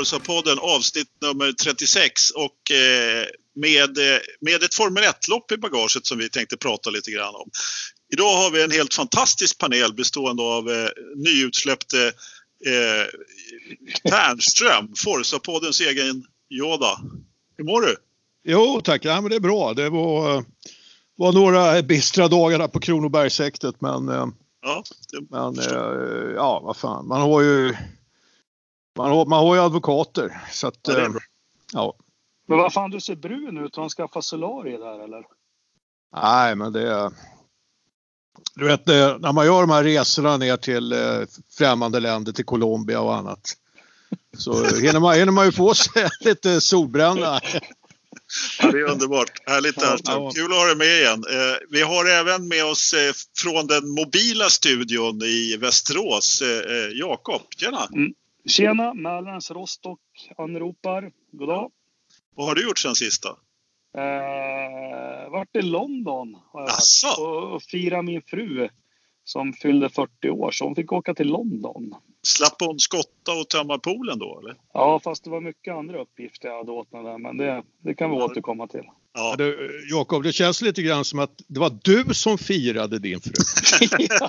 Forza-podden avsnitt nummer 36 och eh, med, eh, med ett Formel 1-lopp i bagaget som vi tänkte prata lite grann om. Idag har vi en helt fantastisk panel bestående av eh, nyutsläppte eh, Ternström, Forza-poddens egen Yoda. Hur mår du? Jo tack, ja, men det är bra. Det var, var några bistra dagar på Kronobergshäktet men, ja, men ja vad fan, man har ju man har, man har ju advokater. Så att, ja, eh, ja. Men vad fan, du ser brun ut. Har han skaffat solarier där eller? Nej, men det... Du vet, när man gör de här resorna ner till eh, främmande länder, till Colombia och annat. Så hinner man, hinner man ju få sig lite solbränna. Ja, det är underbart. Härligt Ja. Kul att ha dig med igen. Eh, vi har även med oss från den mobila studion i Västerås, Jakob. Tjena! Mm. Tjena, Mälarens Rostock anropar. God dag. Vad har du gjort sen sista? Eh, varit i London har jag varit och, och firat min fru som fyllde 40 år så hon fick åka till London. Slapp hon skotta och tömma poolen då eller? Ja, fast det var mycket andra uppgifter jag hade åt mig där, men det, det kan vi ja. återkomma till. Ja. Jakob, det känns lite grann som att det var du som firade din fru. ja.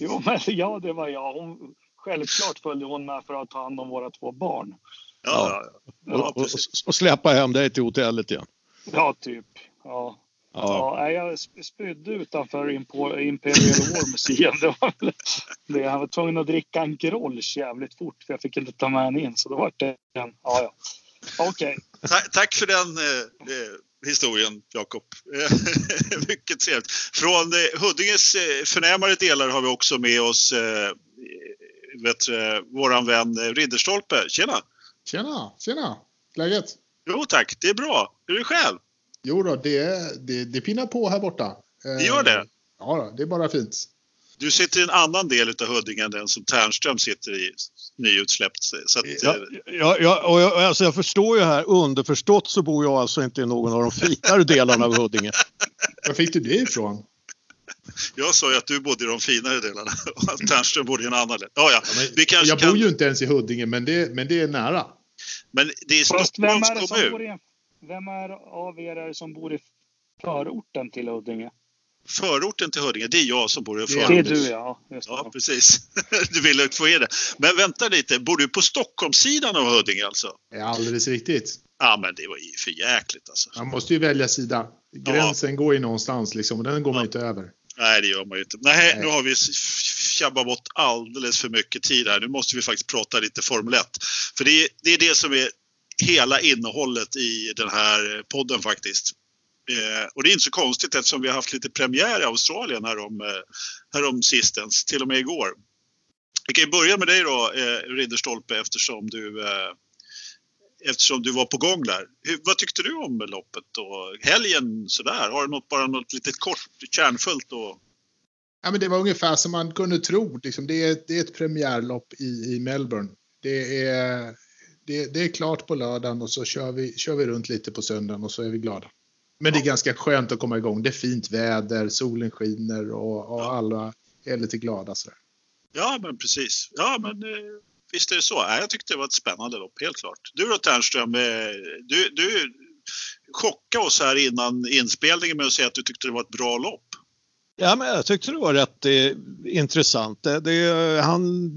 Jo, men ja, det var jag. Hon, självklart följde hon med för att ta hand om våra två barn. Ja, ja, ja. Och, och, och, släppa hem dig till hotellet igen. Ja, typ. Ja. Ja. ja jag spydde utanför Imperial War Museum. Det var det. Jag var tvungen att dricka en Grolsch jävligt fort för jag fick inte ta med henne in. Så då var det en. Ja, ja. Okej. Okay. tack för den eh, eh historien, Jakob. Mycket trevligt. Från eh, Huddinges eh, förnämare delar har vi också med oss eh, vet, våran vän Ridderstolpe. Tjena! Tjena, tjena! Läget? Jo tack, det är bra. Hur är det själv? Jo då, det, det, det pinnar på här borta. Det gör det? Eh, ja, det är bara fint. Du sitter i en annan del av Huddinge än den som Ternström sitter i, nyutsläppt. Så att, ja, eh, ja, ja, och jag, alltså jag förstår ju här, underförstått så bor jag alltså inte i någon av de finare delarna av Huddinge. Var fick du det ifrån? Jag sa ju att du bodde i de finare delarna och att Ternström bodde i en annan del. Oh, ja. Vi kanske jag kan... bor ju inte ens i Huddinge, men det, men det är nära. Men det är Stockholms vem är kommun. I, vem är av er som bor i förorten till Huddinge? Förorten till Huddinge, det är jag som bor i förorten. Det är du ja. Ja, precis. Du ville få in det. Men vänta lite, bor du på Stockholmssidan av Huddinge alltså? Ja, alldeles riktigt. Ja, men det var ju för jäkligt alltså. Man måste ju välja sida. Gränsen ja. går ju någonstans liksom och den går man ju inte över. Nej, det gör man ju inte. Nej, Nej. nu har vi tjabbat bort alldeles för mycket tid här. Nu måste vi faktiskt prata lite Formel 1. För det är, det är det som är hela innehållet i den här podden faktiskt. Eh, och det är inte så konstigt eftersom vi har haft lite premiär i Australien härom, eh, härom sistens, till och med igår. Vi kan ju börja med dig då, eh, Ridderstolpe, eftersom du, eh, eftersom du var på gång där. Hur, vad tyckte du om loppet och helgen sådär? Har du något, bara något litet kort, kärnfullt? Och... Ja, men det var ungefär som man kunde tro. Liksom, det, är, det är ett premiärlopp i, i Melbourne. Det är, det, det, är klart på lördagen och så kör vi, kör vi runt lite på söndagen och så är vi glada. Men det är ganska skönt att komma igång. Det är fint väder, solen skiner och, och alla är lite glada. Så. Ja, men precis. Ja, men eh, visst är det så. Jag tyckte det var ett spännande lopp, helt klart. Du då Ternström, eh, du, du chockade oss här innan inspelningen med att säga att du tyckte det var ett bra lopp. Ja, men jag tyckte det var rätt eh, intressant. Det, det, han,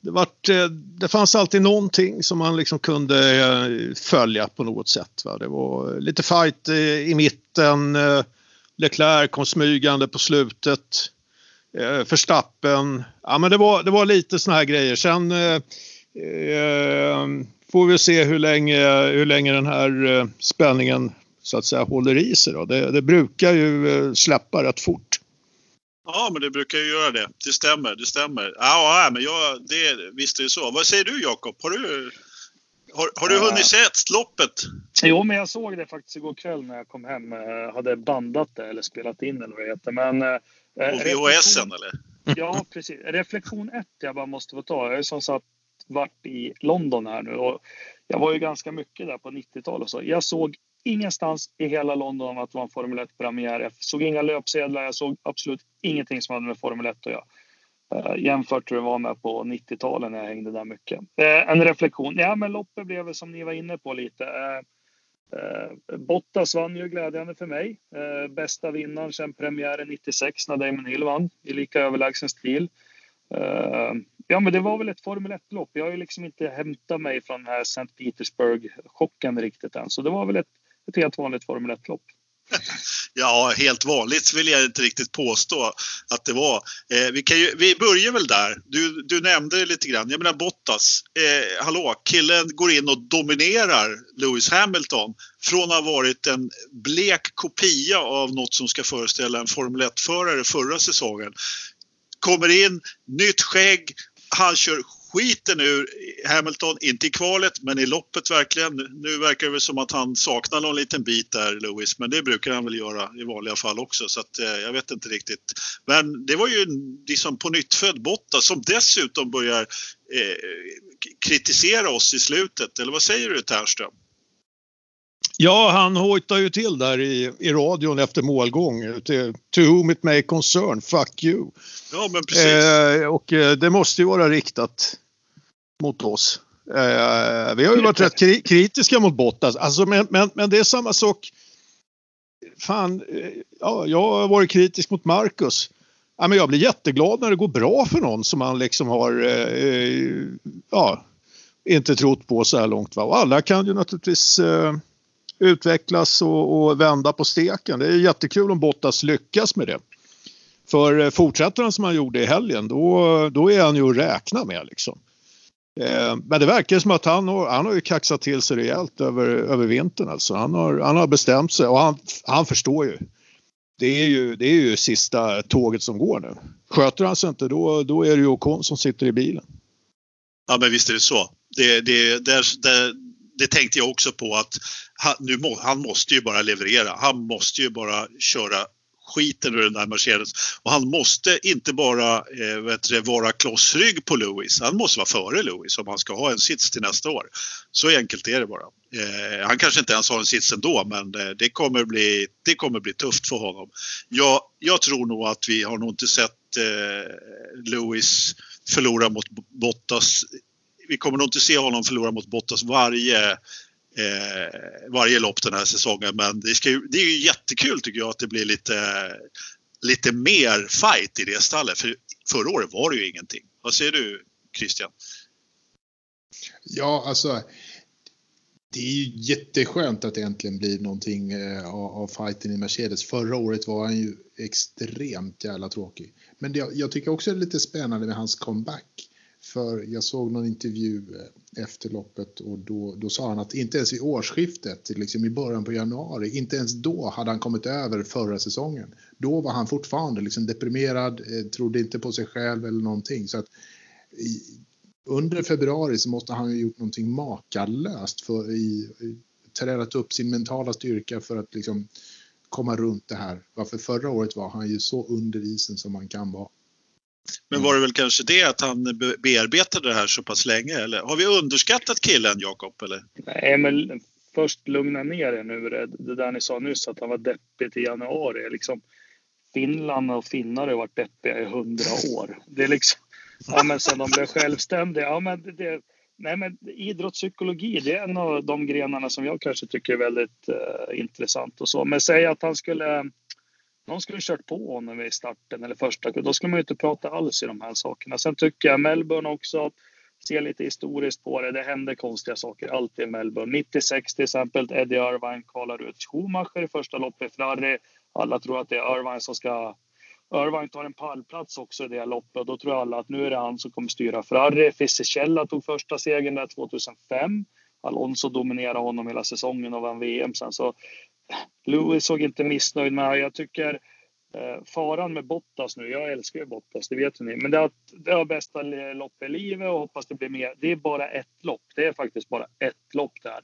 det, vart, eh, det fanns alltid någonting som man liksom kunde eh, följa på något sätt. Va? Det var lite fight i mitten. Leclerc kom smygande på slutet. Förstappen. Ja, men det var, det var lite såna här grejer. Sen eh, får vi se hur länge, hur länge den här spänningen så att säga håller i sig. Då. Det, det brukar ju släppa rätt fort. Ja, men det brukar ju göra det. Det stämmer, det stämmer. Ja, men jag, det, visst är det så. Vad säger du Jakob? Har du, har, har du hunnit se loppet? Jo, men jag såg det faktiskt igår kväll när jag kom hem. Jag eh, hade bandat det eller spelat in eller vad det heter. Men, eh, På VHSen eller? Ja, precis. Reflektion 1 jag bara måste få ta. Jag är som sagt varit i London här nu och jag var ju ganska mycket där på 90-talet. Så jag såg ingenstans i hela London att det var en Formel 1-premiär. Jag såg inga löpsedlar, jag såg absolut ingenting som hade med Formel 1 att göra. Uh, jämfört med hur det var med på 90-talet när jag hängde där mycket. Uh, en reflektion. Ja, men loppet blev väl som ni var inne på lite. Eh, Bottas vann ju glädjande för mig. Eh, bästa vinnaren sedan premiären 96 när Damon Hill vann i lika överlägsen stil. Eh, ja, men det var väl ett Formel 1-lopp. Jag har ju liksom inte hämtat mig från den här St. Petersburg-chocken riktigt än, så det var väl ett, ett helt vanligt Formel 1-lopp. Ja, helt vanligt vill jag inte riktigt påstå att det var. Eh, vi, kan ju, vi börjar väl där. Du, du nämnde det lite grann. Jag menar Bottas, eh, hallå, killen går in och dominerar Lewis Hamilton från att ha varit en blek kopia av något som ska föreställa en Formel 1-förare förra säsongen. Kommer in, nytt skägg, han kör skiten ur Hamilton, inte i kvalet men i loppet verkligen. Nu verkar det som att han saknar någon liten bit där, Lewis, men det brukar han väl göra i vanliga fall också så att eh, jag vet inte riktigt. Men det var ju liksom på nytt född Bottas som dessutom börjar eh, kritisera oss i slutet, eller vad säger du Ternström? Ja, han hojtar ju till där i, i radion efter målgång. Till, to whom it may concern, fuck you. Ja, men precis. Eh, och eh, det måste ju vara riktat mot oss. Eh, vi har ju varit rätt kri kritiska mot Bottas, alltså, men, men, men det är samma sak. Fan, eh, ja, jag har varit kritisk mot Marcus. Ja, men jag blir jätteglad när det går bra för någon som man liksom har eh, ja, inte trott på så här långt. Va? Och alla kan ju naturligtvis eh, utvecklas och, och, vända på steken. Det är jättekul om Bottas lyckas med det. För eh, fortsätter han som han gjorde i helgen då, då är han ju att räkna med liksom. Eh, men det verkar som att han, har, han har ju kaxat till sig rejält över, över vintern. Alltså. Han, har, han har bestämt sig och han, han förstår ju. Det är ju, det är ju sista tåget som går nu. Sköter han sig inte då, då är det ju Ocon som sitter i bilen. Ja men visst är det så. Det, det, där, där, det tänkte jag också på att han, nu må, han måste ju bara leverera. Han måste ju bara köra skiten ur den där Mercedes. Och han måste inte bara eh, vet du, vara klossrygg på Lewis, han måste vara före Lewis om han ska ha en sits till nästa år. Så enkelt är det bara. Eh, han kanske inte ens har en sits ändå men eh, det, kommer bli, det kommer bli tufft för honom. Jag, jag tror nog att vi har nog inte sett eh, Lewis förlora mot Bottas. Vi kommer nog inte se honom förlora mot Bottas varje Eh, varje lopp den här säsongen. Men det, ska ju, det är ju jättekul tycker jag att det blir lite, lite mer fight i det stallet. För förra året var det ju ingenting. Vad säger du Christian? Ja, alltså det är ju jätteskönt att det äntligen blir någonting eh, av, av fighten i Mercedes. Förra året var han ju extremt jävla tråkig. Men det, jag tycker också det är lite spännande med hans comeback. För jag såg någon intervju eh, efter loppet och då, då sa han att inte ens vid årsskiftet, liksom i början på januari, inte ens då hade han kommit över förra säsongen. Då var han fortfarande liksom deprimerad, eh, trodde inte på sig själv eller någonting. Så att under februari så måste han ha gjort någonting makalöst för i, tränat upp sin mentala styrka för att liksom komma runt det här. Varför förra året var han ju så under isen som man kan vara. Men var det väl kanske det att han bearbetade det här så pass länge? Eller har vi underskattat killen, Jakob? Nej, men först lugna ner er nu. Det, där ni sa nyss, att han var deppig till januari. Liksom, Finland och finnar har varit deppiga i hundra år. Det är liksom, ja, men sen de blev självständiga. Ja, men det, nej, men idrottspsykologi, det är en av de grenarna som jag kanske tycker är väldigt uh, intressant och så. Men säg att han skulle någon skulle kört på honom i starten eller första, då skulle man ju inte prata alls i de här sakerna. Sen tycker jag Melbourne också, ser lite historiskt på det, det händer konstiga saker alltid i Melbourne. 96 till exempel, Eddie Irvine kvalar ut Schumacher i första loppet, Ferrari. Alla tror att det är Irvine som ska Irvine tar en pallplats också i det loppet och då tror alla att nu är det han som kommer styra Ferrari. Fisichella tog första segern där 2005. Alonso dominerade honom hela säsongen och vann VM sen. Så Lewis såg inte missnöjd med. Jag tycker eh, faran med Bottas nu, jag älskar ju Bottas, det vet ni. Men det har, det har bästa lopp i livet och hoppas det blir mer. Det är bara ett lopp. Det är faktiskt bara ett lopp där.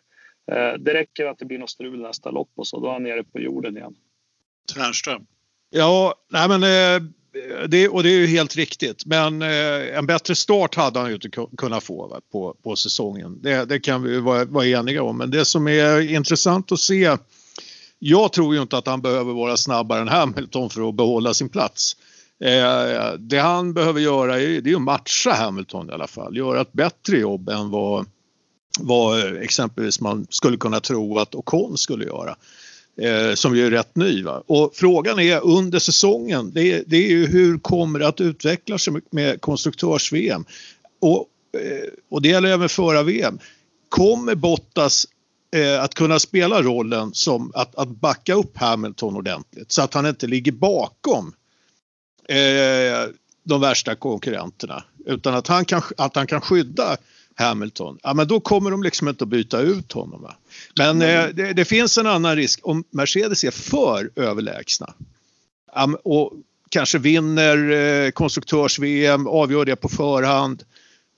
Eh, det räcker att det blir något strul nästa lopp och så, då är han nere på jorden igen. Ternström. Ja, nej men eh, det, och det är ju helt riktigt. Men eh, en bättre start hade han ju inte kunnat få på, på säsongen. Det, det kan vi vara, vara eniga om. Men det som är intressant att se jag tror ju inte att han behöver vara snabbare än Hamilton för att behålla sin plats. Eh, det han behöver göra är, det är att matcha Hamilton i alla fall, göra ett bättre jobb än vad, vad exempelvis man skulle kunna tro att Ocon skulle göra. Eh, som ju är rätt ny. Va? Och frågan är under säsongen, det är, det är ju hur kommer det att utveckla sig med konstruktörs-VM? Och, eh, och det gäller även förra VM. Kommer Bottas eh, att kunna spela rollen som att, att backa upp Hamilton ordentligt så att han inte ligger bakom eh, de värsta konkurrenterna utan att han kan, att han kan skydda Hamilton, ja men då kommer de liksom inte att byta ut honom. Va? Men eh, det, det, finns en annan risk om Mercedes är för överlägsna um, och kanske vinner eh, konstruktörs-VM, avgör det på förhand,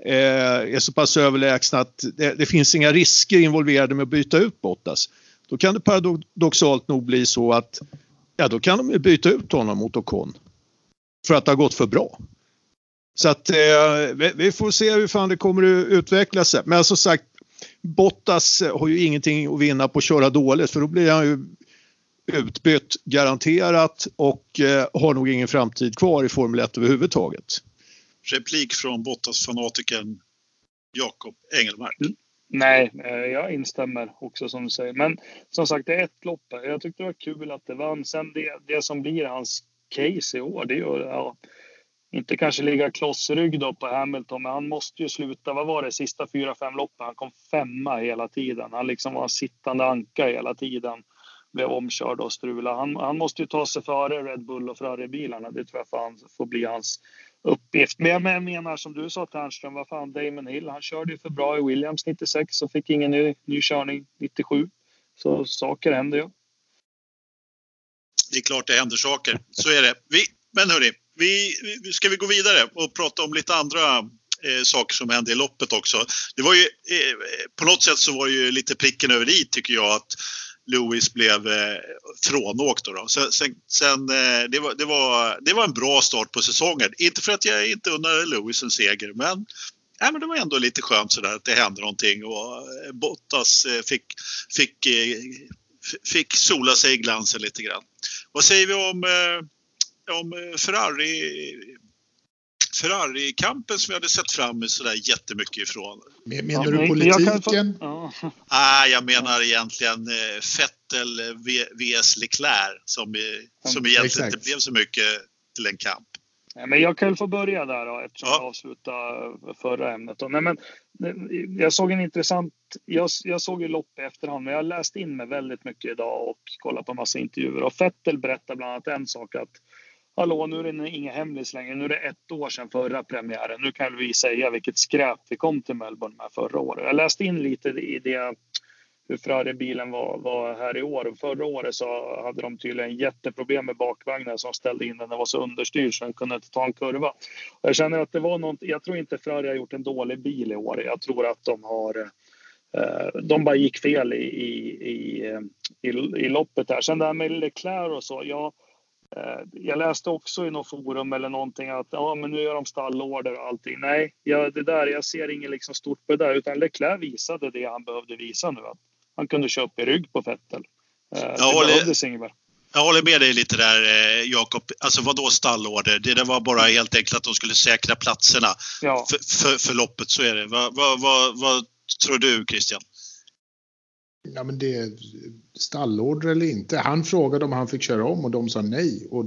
Eh, är så pass överlägsna att det, det, finns inga risker involverade med att byta ut Bottas. Då kan det paradoxalt nog bli så att ja, då kan de byta ut honom mot Ocon för att det har gått för bra. Så att eh, vi får se hur fan det kommer att utveckla sig. Men som sagt, Bottas har ju ingenting att vinna på att köra dåligt för då blir han ju utbytt garanterat och eh, har nog ingen framtid kvar i Formel 1 överhuvudtaget. Replik från Bottas-fanatikern Jakob Engelmark. Mm. Nej, eh, jag instämmer också som du säger. Men som sagt, det är ett lopp. Jag tyckte det var kul att det vann. Sen det, det som blir hans case i år, det är ju ja, inte kanske ligga klossrygg då på Hamilton, men han måste ju sluta. Vad var det sista fyra, fem loppen? Han kom femma hela tiden. Han liksom var en sittande anka hela tiden. Blev omkörd och strulade. Han, han måste ju ta sig före Red Bull och Ferrari-bilarna. Det tror jag fan får bli hans uppgift. Men jag menar som du sa Ternström, vad fan Damon Hill, han körde ju för bra i Williams 96 och fick ingen ny, ny körning 97. Så saker händer ju. Det är klart det händer saker, så är det. Vi, men hörni, vi, ska vi gå vidare och prata om lite andra eh, saker som hände i loppet också. Det var ju, eh, på något sätt så var det ju lite pricken över i tycker jag att Lewis blev eh, frånåkt. Då, då. Sen, sen, sen eh, det, var, det, var, det var en bra start på säsongen. Inte för att jag inte undrar Lewis en seger men, nej, men det var ändå lite skönt sådär att det hände någonting och eh, Bottas eh, fick, fick, eh, fick sola sig i glansen lite grann. Vad säger vi om eh, om Ferrari Ferrari-kampen som vi hade sett fram emot sådär jättemycket ifrån. Menar ja, du politiken? Jag, ja. ah, jag menar egentligen eh, Vettel vs Leclerc som, som egentligen Exakt. inte blev så mycket till en kamp. Nej, men jag kan få börja där då, eftersom ja. jag avslutade förra ämnet. Då. Nej, men, jag såg en intressant, jag, jag såg ju lopp i efterhand, men jag läste in mig väldigt mycket idag och kollat på massa intervjuer. Och Vettel berättade bland annat en sak att hallå, nu är det inga hemlis längre. Nu är det ett år sedan förra premiären. Nu kan vi säga vilket skräp vi kom till Melbourne med förra året. Jag läste in lite i det hur Ferrari-bilen var, var här i år. Förra året så hade de tydligen jätteproblem med bakvagnen som ställde in den. Den var så understyrd så den kunde inte ta en kurva. Jag känner att det var något, jag tror inte Ferrari har gjort en dålig bil i år. Jag tror att de har eh, de bara gick fel i, i, i, eh, i, i loppet där. Sen det här med Leclerc och så. Ja, jag läste också i något forum eller någonting att ja, men nu gör de stallorder och allting. Nej, jag, det där, jag ser inget liksom stort på det där. Utan Leclerc visade det han behövde visa nu. Att han kunde köra upp i rygg på Vettel. Eh, det jag behövdes inget Jag håller med dig lite där eh, Jakob. Alltså vad då stallorder? Det där var bara helt enkelt att de skulle säkra platserna ja. för, för, för, loppet. Så är det. Vad, vad, vad, vad tror du Christian? Ja, men det stallorder eller inte. Han frågade om han fick köra om och de sa nej. Och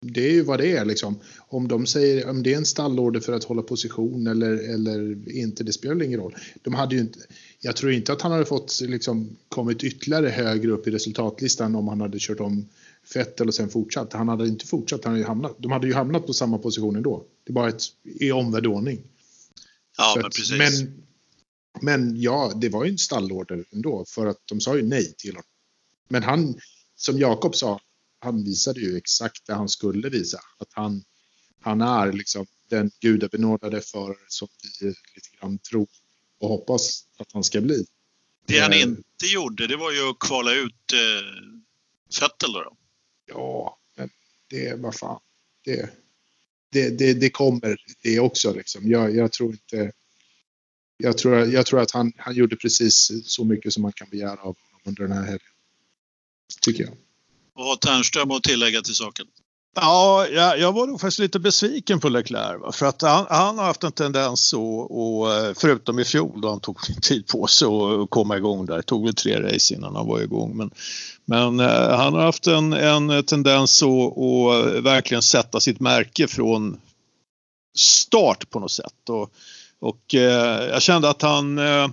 det är ju vad det är liksom. Om de säger om det är en stallorder för att hålla position eller, eller inte, det spelar ingen roll. De hade ju inte, jag tror inte att han hade fått liksom, kommit ytterligare högre upp i resultatlistan om han hade kört om Fettel och sen fortsatt. Han hade inte fortsatt, han hade hamnat, de hade ju hamnat på samma position ändå. Det är bara ett, i omvänd ordning. Ja, men precis. Men men ja, det var ju en stallorder ändå för att de sa ju nej till honom. Men han, som Jakob sa, han visade ju exakt det han skulle visa. Att han, han är liksom den gudabenådade förare som vi lite grann tror och hoppas att han ska bli. Det han eh, inte gjorde, det var ju att kvala ut eh, Vettel då, då. Ja, men det, vad fan. Det, det, det, det kommer det också liksom. Jag, jag tror inte jag tror, jag tror att han, han gjorde precis så mycket som man kan begära av honom under den här helgen. Tycker jag. Vad har Ternström att tillägga till saken? Ja, jag, jag var nog faktiskt lite besviken på Leclerc. Va? För att han, han, har haft en tendens att, och, eh, förutom i fjol då han tog tid på sig att komma igång där. Det tog väl tre race innan han var igång. Men, men eh, han har haft en, en tendens att, att verkligen sätta sitt märke från start på något sätt. Och, och eh, jag kände att han eh,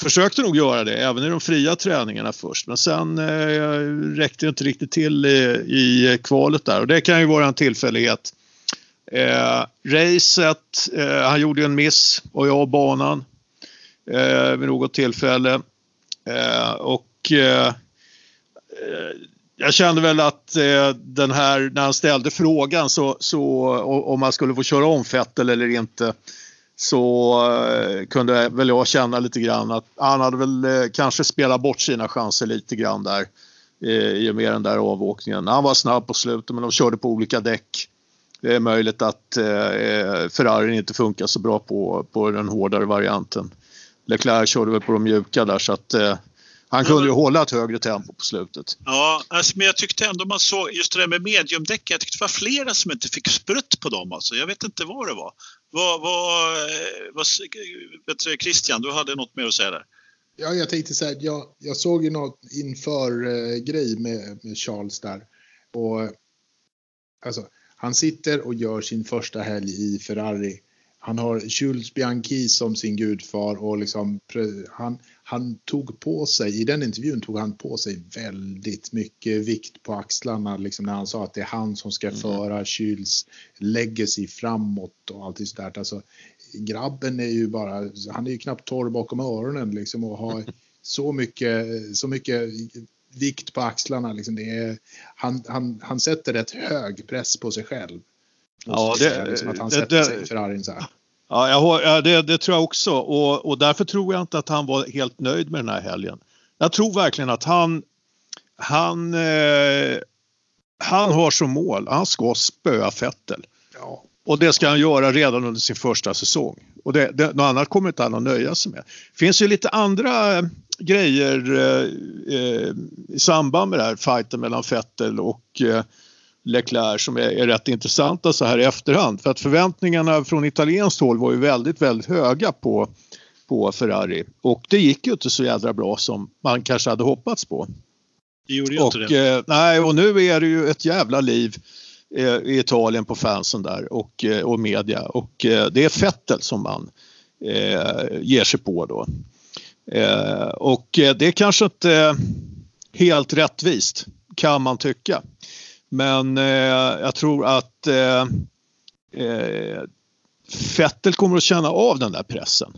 försökte nog göra det även i de fria träningarna först. Men sen eh, räckte det inte riktigt till i, i kvalet där. Och det kan ju vara en tillfällighet. Eh, racet, eh, han gjorde en miss och jag banan eh, vid något tillfälle. Eh, och eh, eh jag kände väl att eh, den här, när han ställde frågan så, så om man skulle få köra om Fettel eller inte så eh, kunde väl jag känna lite grann att han hade väl eh, kanske spelat bort sina chanser lite grann där eh, i och med den där avåkningen. Han var snabb på slutet men de körde på olika däck. Det är möjligt att eh, Ferrari inte funkar så bra på, på den hårdare varianten. Leclerc körde väl på de mjuka där så att eh, han kunde ju hålla ett högre tempo på slutet. Ja, alltså, men jag tyckte ändå man såg just det där med mediumdäck. Jag tyckte det var flera som inte fick sprutt på dem. Alltså. Jag vet inte vad det var. Vad, vad, vad, vet du, Christian, du hade något mer att säga där? Ja, jag tänkte så här, jag, jag såg ju något inför eh, grej med, med, Charles där. Och alltså, han sitter och gör sin första helg i Ferrari. Han har Jules Bianchi som sin gudfar och liksom, han, han tog på sig, i den intervjun tog han på sig väldigt mycket vikt på axlarna liksom när han sa att det är han som ska mm. föra Kyls legacy framåt och allt sådär. Alltså, grabben är ju bara, han är ju knappt torr bakom öronen liksom och har så mycket, så mycket vikt på axlarna. Liksom det är, han, han, han sätter rätt hög press på sig själv. Ja, det, liksom att han sätter det, sig i Ferrarin så här. Ja, jag, ja det, det, tror jag också och, och därför tror jag inte att han var helt nöjd med den här helgen. Jag tror verkligen att han, han, eh, han har som mål, han ska spöa Fettel. Ja. Och det ska han göra redan under sin första säsong. Och det, det, något annat kommer inte han att nöja sig med. Det finns ju lite andra eh, grejer eh, eh, i samband med det här fighten mellan Fettel och eh, Leclerc som är, är rätt intressanta så här i efterhand. För att förväntningarna från italienskt håll var ju väldigt, väldigt höga på, på Ferrari. Och det gick ju inte så jädra bra som man kanske hade hoppats på. Det gjorde ju och, inte det. Eh, nej, och nu är det ju ett jävla liv eh, i Italien på fansen där och, eh, och media. Och eh, det är Fettel som man eh, ger sig på då. Eh, och det är kanske inte helt rättvist kan man tycka. Men eh, jag tror att eh, eh, Fettel kommer att känna av den där pressen.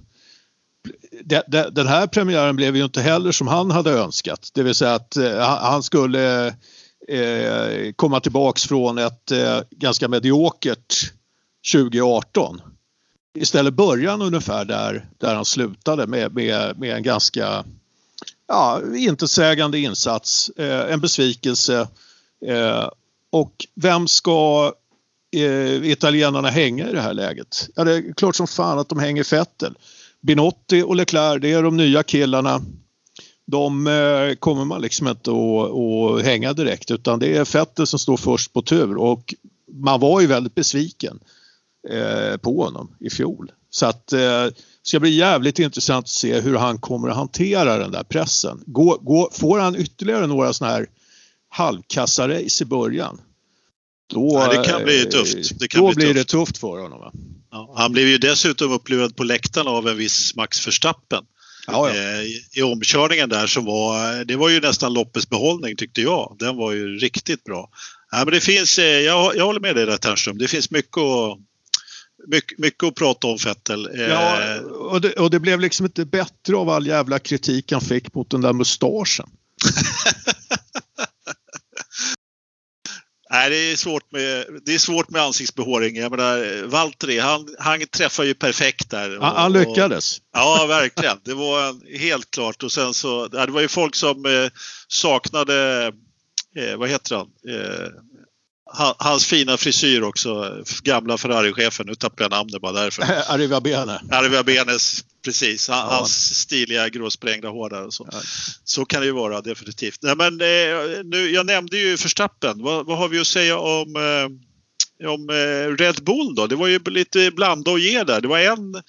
De, de, den här premiären blev ju inte heller som han hade önskat. Det vill säga att eh, han skulle eh, komma tillbaks från ett eh, ganska mediokert 2018. Istället började han ungefär där, där han slutade med, med, med en ganska ja, intetsägande insats, eh, en besvikelse eh, och vem ska eh, italienarna hänga i det här läget? Ja, det är klart som fan att de hänger Fettel. Binotti och Leclerc, det är de nya killarna. De eh, kommer man liksom inte att, att hänga direkt utan det är Fettel som står först på tur och man var ju väldigt besviken eh, på honom i fjol. Så att eh, det ska bli jävligt intressant att se hur han kommer att hantera den där pressen. Gå, gå, får han ytterligare några sådana här halvkassa-race i början. Då, ja, det kan bli tufft. Det kan då bli blir tufft. det tufft för honom. Va? Ja, han blev ju dessutom upplurad på läktaren av en viss Max Verstappen. Ja, ja. Eh, I omkörningen där så var det var ju nästan loppets behållning tyckte jag. Den var ju riktigt bra. Ja, men det finns, eh, jag, jag håller med dig där Ternström. Det finns mycket att, mycket, mycket att prata om Fettel. Eh, ja, och det, och det blev liksom inte bättre av all jävla kritik han fick mot den där mustaschen. Nej, det är svårt med, det är svårt med ansiktsbehåring. Jag menar, Valtteri, han, han träffar ju perfekt där. Och, han lyckades. Och, ja, verkligen. Det var helt klart. Och sen så, det var ju folk som eh, saknade, eh, vad heter han? Eh, hans fina frisyr också. Gamla Ferrari-chefen, nu tappar jag namnet bara därför. Arriva Bene. Arriva Benes, precis. Han, ja. Hans stiliga gråsprängda hår där och så. Ja. Så kan det ju vara definitivt. Nej, men, eh, nu, jag nämnde ju Förstappen. Vad, vad har vi att säga om, eh, om eh, Red Bull då? Det var ju lite blanda och ge där. Det var en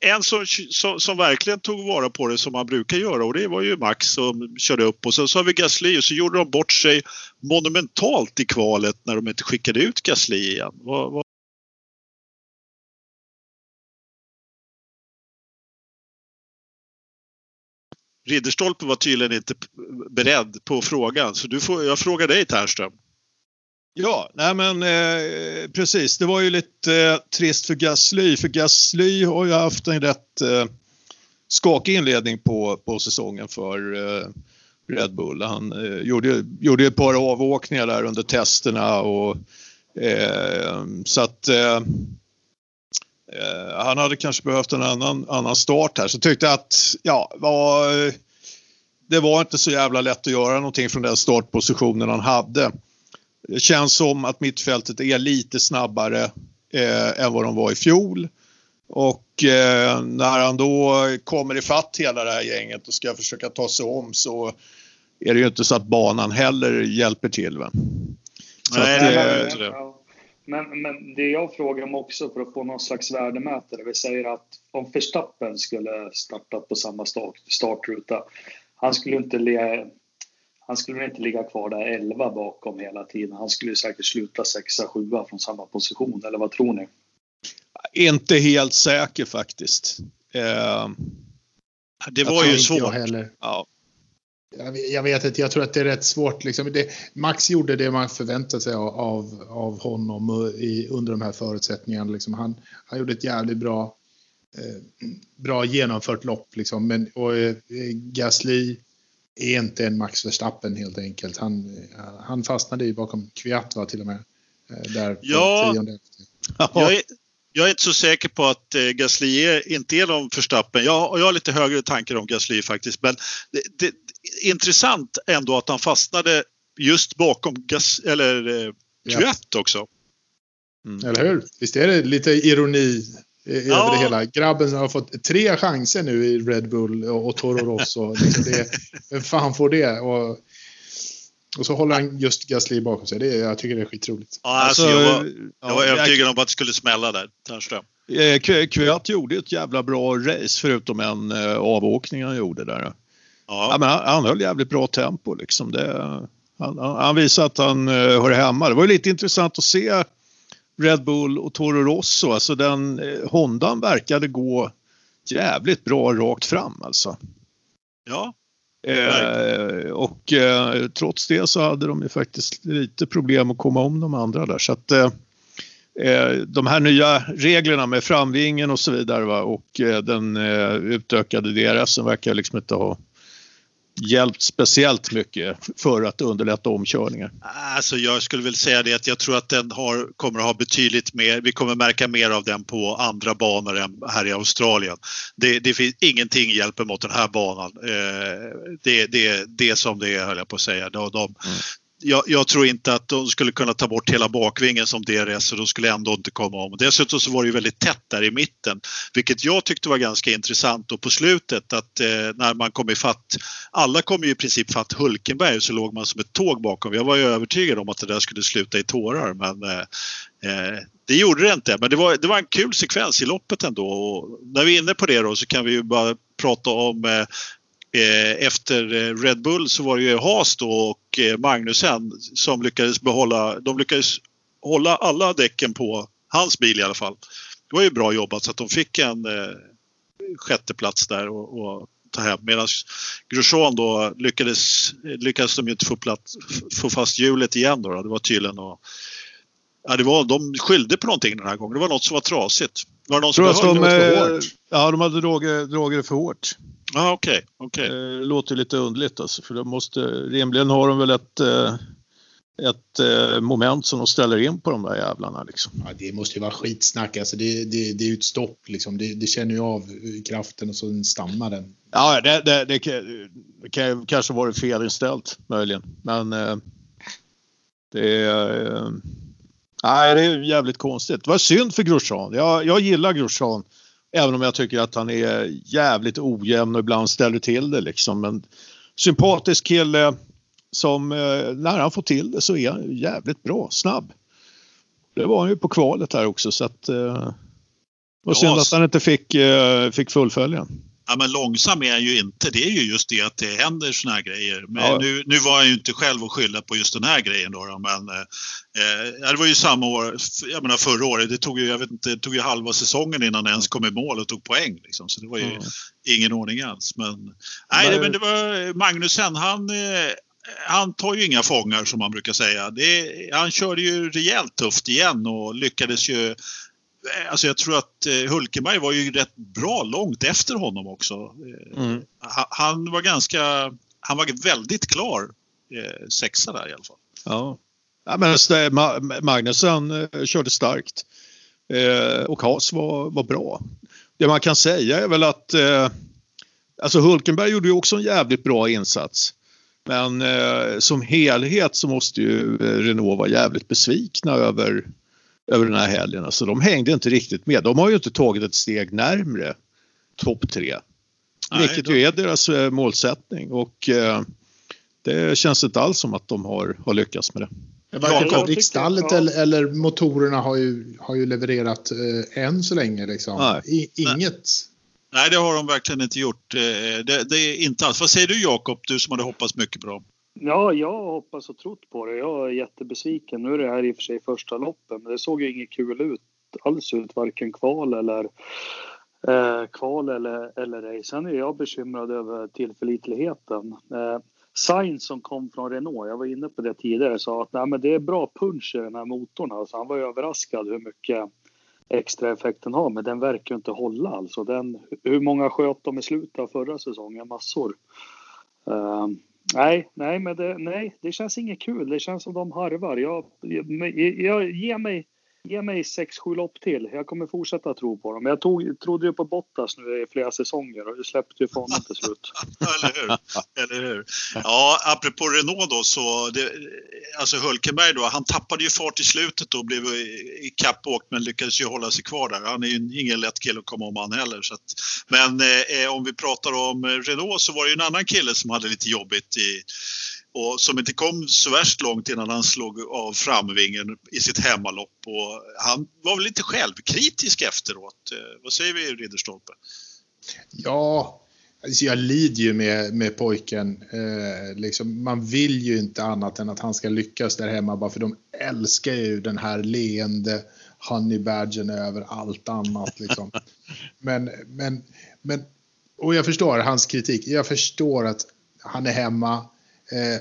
en som, som, som, verkligen tog vara på det som man brukar göra och det var ju Max som körde upp och sen så har vi Gasly och så gjorde de bort sig monumentalt i kvalet när de inte skickade ut Gasly igen. Vad, vad... Ridderstolpe var tydligen inte beredd på frågan så du får, jag frågar dig Ternström. Ja, nej men eh, precis. Det var ju lite eh, trist för Gasly, för Gasly har ju haft en rätt eh, skakig inledning på, på säsongen för eh, Red Bull. Han eh, gjorde, gjorde ett par avåkningar där under testerna och eh, så att eh, eh, han hade kanske behövt en annan, annan start här så tyckte att ja, var, eh, det var inte så jävla lätt att göra någonting från den startpositionen han hade. Det känns som att mittfältet är lite snabbare eh, än vad de var i fjol. Och eh, när han då kommer ifatt hela det här gänget och ska försöka ta sig om så är det ju inte så att banan heller hjälper till. Va? Nej, att, det inte det. Men, men det jag frågar om också för att få någon slags värdemätare. Vi säger att om Verstappen skulle startat på samma start, startruta. Han skulle inte le, han skulle inte ligga kvar där 11 bakom hela tiden. Han skulle säkert sluta 6-7 från samma position, eller vad tror ni? Inte helt säker faktiskt. Eh, det var ju svårt. Jag, heller. Ja. Jag, vet inte, jag tror att det är rätt svårt. Liksom. Det, Max gjorde det man förväntade sig av, av honom i, under de här förutsättningarna. Liksom. Han, han gjorde ett jävligt bra, eh, bra genomfört lopp. Liksom. Men, och, eh, Gasly är inte en Max Verstappen helt enkelt. Han, han fastnade ju bakom Kviat va, till och med. Eh, där ja, tionde. Jag är, jag är inte så säker på att eh, Gasly är, inte är någon Verstappen. Jag, jag har lite högre tankar om Gasly faktiskt. Men det, det, intressant ändå att han fastnade just bakom Gas, eller, eh, Kviat ja. också. Mm. Eller hur? Visst är det lite ironi över ja. det hela. Grabben har fått tre chanser nu i Red Bull och, och Toro Rosso. Liksom det, vem fan får det? Och, och så håller han just Gasly bakom sig. Det, jag tycker det är skitroligt. Ja, alltså, jag var, jag var övertygad om att det skulle smälla där, Ternström. Eh, Kvyat gjorde ett jävla bra race förutom en eh, avåkning han gjorde där. Ja. ja men han, han höll jävligt bra tempo liksom. Det, han, han visade att han uh, hör hemma. Det var lite intressant att se Red Bull och Toro Rosso. Alltså den eh, Hondan verkade gå jävligt bra rakt fram alltså. Ja. Eh, och eh, trots det så hade de ju faktiskt lite problem att komma om de andra där. Så att, eh, eh de här nya reglerna med framvingen och så vidare va, och eh, den utökade DRSen verkar liksom inte ha hjälpt speciellt mycket för att underlätta omkörningar? Alltså jag skulle väl säga det att jag tror att den har, kommer att ha betydligt mer, vi kommer märka mer av den på andra banor än här i Australien. Det, det finns ingenting hjälper mot den här banan. Eh, det, det, det som det är höll jag på att säga. De, de, mm jag, jag, tror inte att de skulle kunna ta bort hela bakvingen som DRS och de skulle ändå inte komma om. Dessutom så var det ju väldigt tätt där i mitten, vilket jag tyckte var ganska intressant och på slutet att eh, när man kom ifatt, alla kom ju i princip fatt Hulkenberg så låg man som ett tåg bakom. Jag var ju övertygad om att det där skulle sluta i tårar men eh, eh, det gjorde det inte. Men det var, det var en kul sekvens i loppet ändå och när vi är inne på det då så kan vi ju bara prata om Eh, Eh, efter eh, Red Bull så var det ju Haas då och eh, Magnussen Magnusen som lyckades behålla, de lyckades hålla alla däcken på hans bil i alla fall. Det var ju bra jobbat så att de fick en eh, sjätteplats där och, och ta hem. Medan Grosjean då lyckades, lyckades de ju inte få, plats, få fast hjulet igen då. Det var tydligen och, ja, det var, de skyllde på någonting den här gången. Det var något som var trasigt. Var det någon som behöll de, för hårt? Ja, de hade dragit, dragit för hårt. Ah, okay, okay. Det eh, låter lite underligt alltså, för de måste, rimligen har de väl ett, eh, ett eh, moment som de ställer in på de där jävlarna. Liksom. Ja, det måste ju vara skitsnack. Alltså det, det, det är ju ett stopp. Liksom. Det, det känner ju av kraften och så stannar den. Ja, det, det, det, kan, det kan kanske varit felinställt möjligen. Men Det är, nej, det är jävligt konstigt. Det var synd för Grosjean. Jag, jag gillar Grosjean. Även om jag tycker att han är jävligt ojämn och ibland ställer till det liksom. Men sympatisk kille som när han får till det så är han jävligt bra, snabb. Det var han ju på kvalet här också så att och synd att han inte fick, fick fullfölja. Ja, men långsam är han ju inte. Det är ju just det att det händer såna här grejer. Men ja. nu, nu var han ju inte själv att skylla på just den här grejen då. men eh, det var ju samma år, jag menar förra året, det tog ju, jag vet inte, tog ju halva säsongen innan han ens kom i mål och tog poäng. Liksom. Så det var ju mm. ingen ordning alls. Men, nej, det, men det var Magnusen, han, eh, han tar ju inga fångar som man brukar säga. Det, han körde ju rejält tufft igen och lyckades ju Eh, alltså jag tror att eh, Hulkenberg var ju rätt bra långt efter honom också. Eh, mm. Han var ganska, han var väldigt klar sexa där i alla fall. Ja, ja men Magnusen körde starkt och Haas var, var bra. Det man kan säga är väl att alltså Hulkenberg gjorde ju också en jävligt bra insats. Men som helhet så måste ju Renault vara jävligt besvikna över över den här helgen. Alltså de hängde inte riktigt med. De har ju inte tagit ett steg närmre topp tre. Vilket ju är deras eh, målsättning och eh, det känns inte alls som att de har, har lyckats med det. Varken fabriksstallet ja. eller, eller, motorerna har ju, har ju levererat eh, än så länge. Liksom. Nej. I, inget. Nej, det har de verkligen inte gjort. Eh, det, det är inte alls. Vad säger du Jakob, du som hade hoppats mycket på dem? Ja, jag hoppas och trott på det. Jag är jättebesviken. Nu är det här i och för sig första loppen, men det såg ju inget kul ut alls ut, varken kval eller eh, kval eller, eller ej. Sen är jag bekymrad över tillförlitligheten. Eh, Sainz som kom från Renault, jag var inne på det tidigare, sa att Nej, men det är bra punch i den här motorn. Alltså, han var överraskad hur mycket extra effekten har, men den verkar inte hålla. Alltså, den, hur många sköt de i slutet av förra säsongen? Massor. Eh, Nej, nej, men det, nej, det känns inget kul. Det känns som de harvar. Jag, jag, jag, ger mig Ge mig 6-7 lopp till. Jag kommer fortsätta tro på dem. Jag tog, trodde ju på Bottas nu i flera säsonger och det släppte ju för honom till slut. Eller hur? Eller hur? Ja, apropå Renault då så, det, alltså Hulkenberg då, han tappade ju fart i slutet och blev ikappåkt men lyckades ju hålla sig kvar där. Han är ju ingen lätt kille att komma om han heller. Så att, men eh, eh om vi pratar om Renault så var det ju en annan kille som hade lite jobbigt i och som inte kom så värst långt innan han slog av framvingen i sitt hemmalopp. Och han var väl lite självkritisk efteråt. Eh, vad säger vi Ridderstolpe? Ja, alltså jag lider ju med, med pojken. Eh, liksom, man vill ju inte annat än att han ska lyckas där hemma bara för de älskar ju den här leende honey badgen över allt annat. Liksom. men, men, men, och jag förstår hans kritik. Jag förstår att han är hemma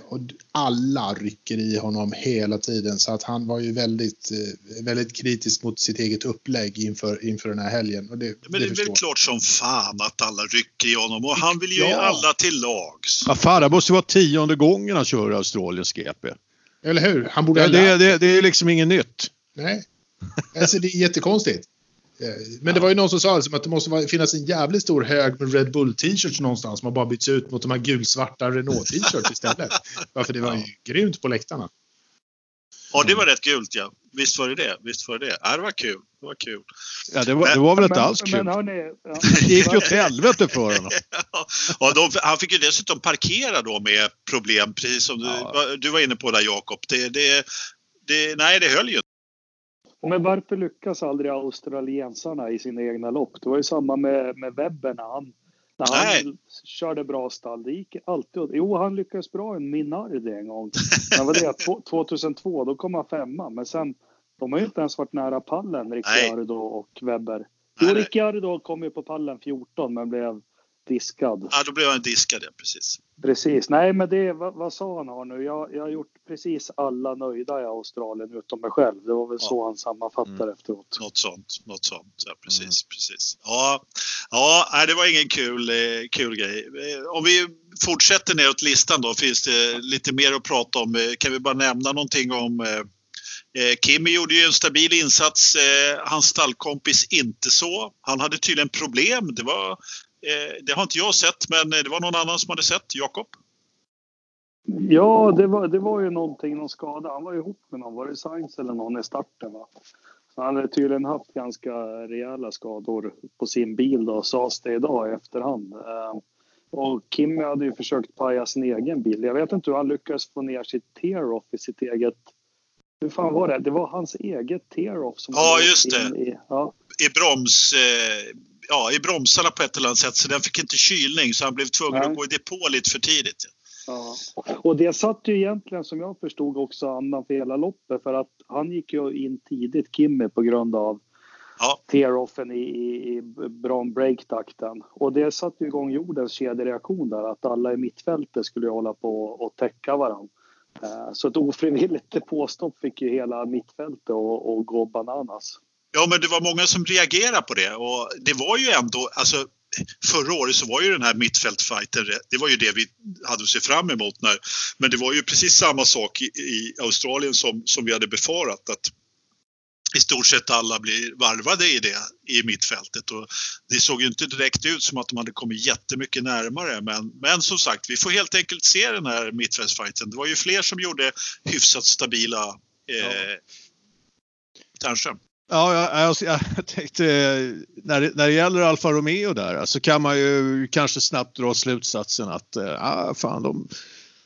och alla rycker i honom hela tiden så att han var ju väldigt, eh, väldigt kritisk mot sitt eget upplägg inför, inför den här helgen. Och det, Men det, det är väl klart som fan att alla rycker i honom och han vill ju ja. alla till lags. Ja, fan, det måste vara tionde gången han kör Australiens GP. Eller hur? Han borde ja, det, det, det är liksom inget nytt. Nej, alltså det är jättekonstigt. Eh, men det var ju någon som sa liksom att det måste finnas en jävligt stor hög med Red Bull t-shirts någonstans som har bara bytts ut mot de här gulsvarta Renault t-shirts istället. Varför det var ju grymt på läktarna. Ja, det var rätt gult ja. Visst var det det. Visst var det det. Ja, det var kul. Det var kul. Ja, det var, det var väl inte alls kul. Men, hörni, ja. Det gick ju åt helvete för honom. ja, de, han fick ju dessutom parkera då med problem, precis som ja. du, du var inne på där Jakob. Det, det, det, nej, det höll ju Men varför lyckas aldrig australiensarna i sina egna lopp? Det var ju samma med, med Webber när han, när han körde bra stall. Det gick alltid Jo, han lyckades bra i Minardi en gång. Men var det 2002, då kom han femma. Men sen, de har ju inte ens varit nära pallen, Ricciardo och Webber. Jo, Ricciardo kom ju på pallen 14 men blev diskad. Ja, då blev han diskad, ja, precis. Precis. Nej, men det, vad, vad sa han här nu? Jag, jag har gjort precis alla nöjda i Australien utom mig själv. Det var väl ja. så han sammanfattade mm. efteråt. Något sånt, något sånt. Ja, precis, mm. precis. Ja, ja nej, det var ingen kul, eh, kul grej. Eh, om vi fortsätter neråt listan då, finns det lite mer att prata om. Eh, kan vi bara nämna någonting om Kimi gjorde ju en stabil insats, hans stallkompis inte så. Han hade tydligen problem. Det var det har inte jag sett, men det var någon annan som hade sett. Jakob? Ja, det var, det var ju någonting, någon skada. Han var ihop med någon, var det Sainz eller någon i starten? Va? Så han hade tydligen haft ganska rejäla skador på sin bil då, sades det idag i efterhand. Eh, och Kimmy hade ju försökt paja sin egen bil. Jag vet inte hur han lyckades få ner sitt tear-off i sitt eget... Hur fan var det? Det var hans eget tear-off som... Ja, just det. I, ja. I broms... Eh, ja, i bromsarna på ett eller annat sätt. Så den fick inte kylning så han blev tvungen Nej. att gå i depå lite för tidigt. Ja. Och det satt ju egentligen som jag förstod också andan för hela loppet för att han gick ju in tidigt, Kimmy, på grund av ja. tear-offen i, i, i breaktakten. Och det satte igång jordens kedjereaktion där, att alla i mittfältet skulle hålla på och täcka varandra. Eh, så ett ofrivilligt påstopp fick ju hela mittfältet att gå bananas. Ja, men det var många som reagerade på det och det var ju ändå, alltså förra året så var ju den här mittfältfighten, det var ju det vi hade att se fram emot. När, men det var ju precis samma sak i, i Australien som, som vi hade befarat att i stort sett alla blir varvade i det i mittfältet och det såg ju inte direkt ut som att de hade kommit jättemycket närmare men, men som sagt vi får helt enkelt se den här mittfältsfighten. Det var ju fler som gjorde hyfsat stabila eh, ja. Ja, alltså, jag, jag, jag tänkte när det, när det gäller Alfa Romeo där så kan man ju kanske snabbt dra slutsatsen att ah, fan, de,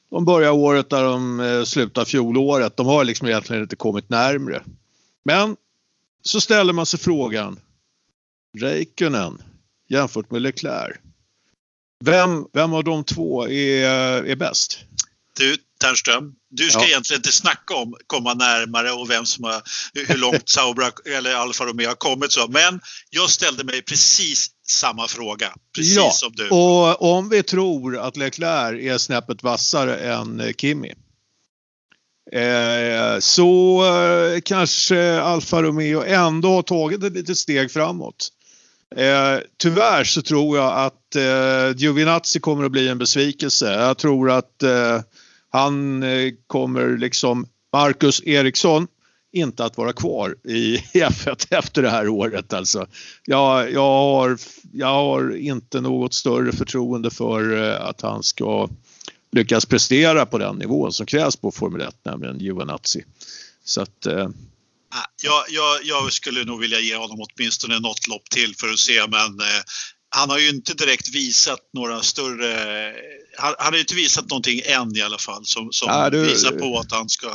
de börjar året där de eh, slutar fjolåret. De har liksom egentligen inte kommit närmre. Men så ställer man sig frågan Räikkönen jämfört med Leclerc. Vem, vem av de två är, är bäst? Du, Ternström, du ska ja. egentligen inte snacka om komma närmare och vem som har, hur långt Sauber eller Alfa Romeo har kommit. Så. Men jag ställde mig precis samma fråga, precis ja, som du. Och om vi tror att Leclerc är snäppet vassare än Kimi eh, så eh, kanske Alfa Romeo ändå har tagit ett litet steg framåt. Eh, tyvärr så tror jag att eh, Giovinazzi kommer att bli en besvikelse. Jag tror att eh, han eh, kommer liksom, Marcus Eriksson, inte att vara kvar i F1 efter det här året alltså. Jag, jag, har, jag har inte något större förtroende för eh, att han ska lyckas prestera på den nivån som krävs på Formel 1, nämligen Giovinazzi. Så att, eh... jag, jag, jag, skulle nog vilja ge honom åtminstone något lopp till för att se men eh, han har ju inte direkt visat några större... Han, han har ju inte visat någonting än i alla fall som, som ja, du, visar på att, han ska,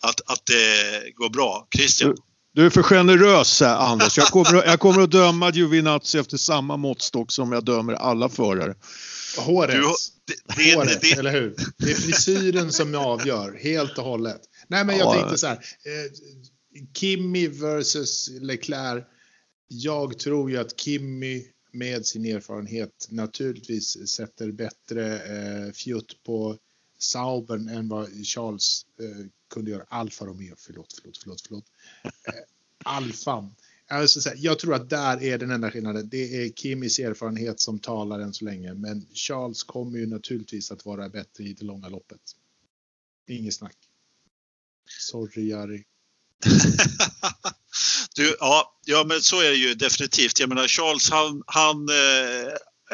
att, att det går bra. Christian? Du, du är för generös Anders. Jag kommer, jag kommer att döma Giovinazzi efter samma måttstock som jag dömer alla förare. Håret. Du, det, det, Håret, det, eller hur? Det är frisyren som avgör helt och hållet. Nej, men jag ja. tänkte så här. Eh, Kimmy versus Leclerc. Jag tror ju att Kimmy med sin erfarenhet naturligtvis sätter bättre eh, fjutt på Saubern än vad Charles eh, kunde göra. Alfa Romeo, förlåt, förlåt, förlåt, förlåt. Eh, Alfan. Alltså, jag tror att där är den enda skillnaden. Det är Kimis erfarenhet som talar än så länge, men Charles kommer ju naturligtvis att vara bättre i det långa loppet. Inget snack. Sorry Jari. Du, ja, ja, men så är det ju definitivt. Jag menar Charles, han, han, eh,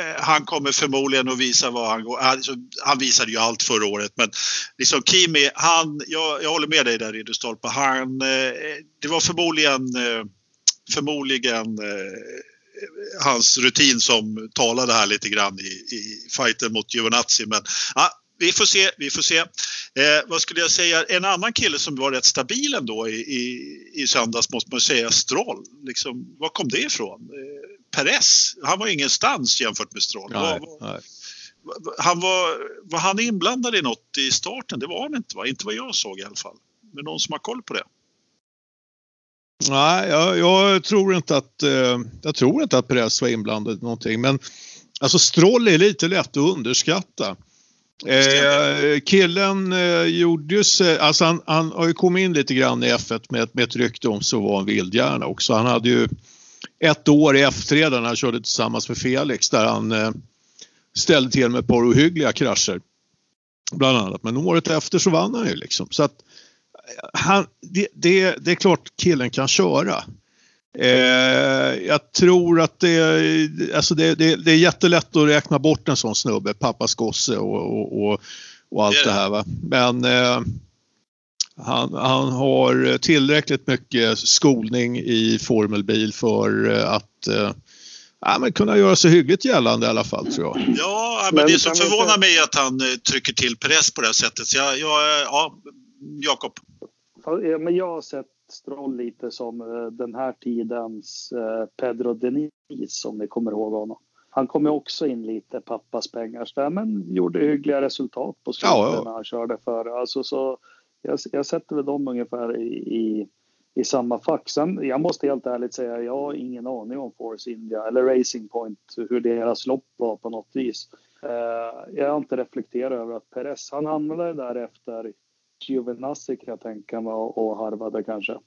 eh han kommer förmodligen att visa vad han går. Alltså, han visade ju allt förra året, men liksom Kimi, han, jag, jag håller med dig där Ridderstolpe. Han, eh, det var förmodligen, eh, förmodligen eh, hans rutin som talade här lite grann i, i fighten mot Giovinazzi. Men ja, vi får se, vi får se. Eh, vad skulle jag säga, en annan kille som var rätt stabil ändå i, i, i söndags måste man säga, Stroll. Liksom, var kom det ifrån? Eh, Perez, han var ingenstans jämfört med Stroll. Nej, var, nej. Han var, var han inblandad i något i starten? Det var han inte, va? inte vad jag såg i alla fall. Men någon som har koll på det? Nej, jag, jag tror inte att eh, jag tror inte att Perez var inblandad i någonting. Men alltså Stroll är lite lätt att underskatta. Eh, killen eh, gjorde sig, alltså han, han, har ju kommit in lite grann i F1 med, med ett rykte om så var en vildhjärna också. Han hade ju ett år i F3 där han körde tillsammans med Felix där han eh, ställde till med ett par ohyggliga krascher. Bland annat, men året efter så vann han ju liksom. Så att eh, han, det, det, det är klart killen kan köra. Eh, jag tror att det, alltså det, det, det, är jättelätt att räkna bort en sån snubbe, pappas gosse och, och, och, och allt det, det här. Va? Men eh, han, han, har tillräckligt mycket skolning i formelbil för eh, att eh, ja, men kunna göra sig hyggligt gällande i alla fall tror jag. Ja, men, det som förvånar mig är att han eh, trycker till press på det här sättet. Så jag, jag, ja, Jakob? Men jag har sett Stroll lite som den här tidens Pedro Denis om ni kommer ihåg honom. Han kom ju också in lite pappas pengar så men gjorde hyggliga resultat på slutet ja, ja. när han körde före. Alltså, så jag, jag sätter väl dem ungefär i, i, i samma fack. Sen, jag måste helt ärligt säga, jag har ingen aning om Force India eller Racing Point, hur deras lopp var på något vis. Uh, jag har inte reflekterat över att Perez, han hamnade där efter Giovinazzi kan jag tänka mig och harvade kanske.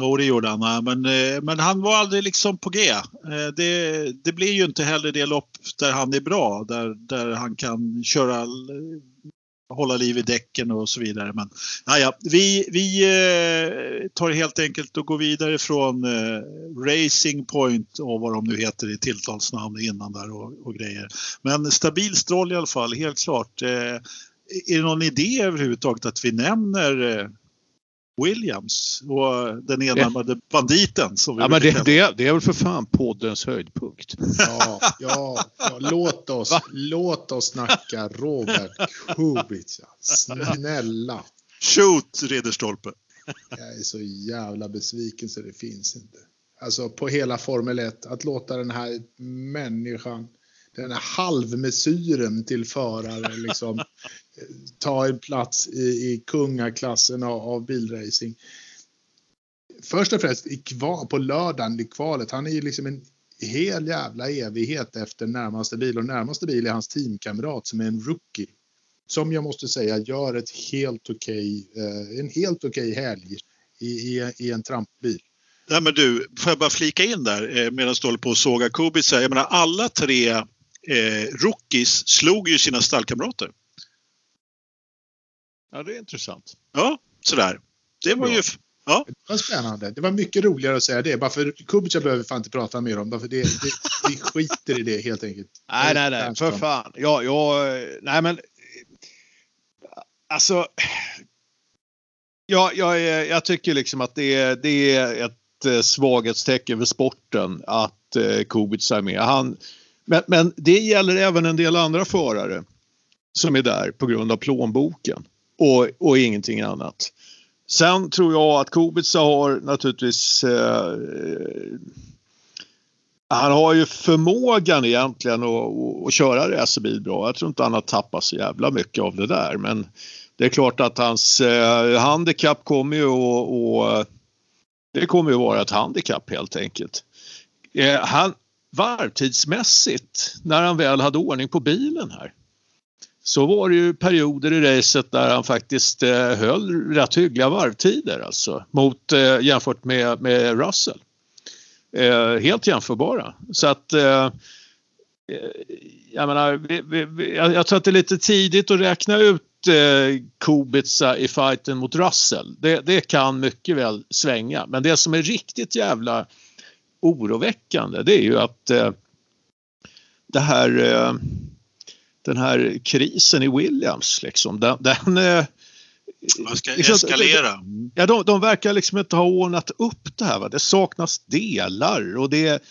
Jo, det gjorde han. Men, eh, men han var aldrig liksom på G. Eh, det, det blir ju inte heller det lopp där han är bra, där, där han kan köra eh, hålla liv i däcken och så vidare. Men naja, vi, vi eh, tar helt enkelt och går vidare från eh, Racing Point och vad de nu heter i tilltalsnamn innan där och, och grejer. Men stabil strål i alla fall, helt klart. Eh, är det någon idé överhuvudtaget att vi nämner eh, Williams och den enarmade banditen. Som ja, men det, det, det, är väl för fan poddens höjdpunkt. Ja, ja, ja låt, oss, låt oss snacka Robert Kubica. Snälla. Shoot Ridderstolpe. Jag är så jävla besviken så det finns inte. Alltså på hela Formel 1, att låta den här människan den här halvmesyren till förare liksom ta en plats i, i kungaklassen av, av bilracing. Först och främst i kval, på lördagen i kvalet, han är ju liksom en hel jävla evighet efter närmaste bil och närmaste bil är hans teamkamrat som är en rookie. Som jag måste säga gör ett helt okej, okay, eh, en helt okej okay helg i, i, i en trampbil. Nej men du, får jag bara flika in där eh, medan du håller på att såga Kubica. Jag menar alla tre eh, rookies slog ju sina stallkamrater. Ja, det är intressant. Ja, sådär. Det var ju... Ja. Det var spännande. Det var mycket roligare att säga det. Bara för Kubica behöver fan inte prata mer om. Bara för det, det, vi skiter i det helt enkelt. Nej, nej, nej. För fan. Ja, ja, nej men... Alltså... Ja, jag, jag tycker liksom att det är, det är ett eh, svaghetstecken för sporten att eh, Kubica är med. Han, men, men det gäller även en del andra förare som är där på grund av plånboken och, och ingenting annat. Sen tror jag att Kubica har naturligtvis eh, han har ju förmågan egentligen att, att köra racerbil bra. Jag tror inte han har tappat så jävla mycket av det där men det är klart att hans eh, handikapp kommer ju att det kommer ju vara ett handikapp helt enkelt. Eh, han, varvtidsmässigt när han väl hade ordning på bilen här så var det ju perioder i racet där han faktiskt eh, höll rätt hyggliga varvtider alltså mot, eh, jämfört med, med Russell. Eh, helt jämförbara. Så att eh, eh jag menar, vi, vi, vi, jag tror att det är lite tidigt att räkna ut eh, Kubica i fighten mot Russell. Det, det, kan mycket väl svänga men det som är riktigt jävla oroväckande det är ju att eh, det här eh, den här krisen i Williams liksom, den, den eh, man ska liksom, eskalera. Ja, de, de verkar liksom inte ha ordnat upp det här. Va? Det saknas delar och det,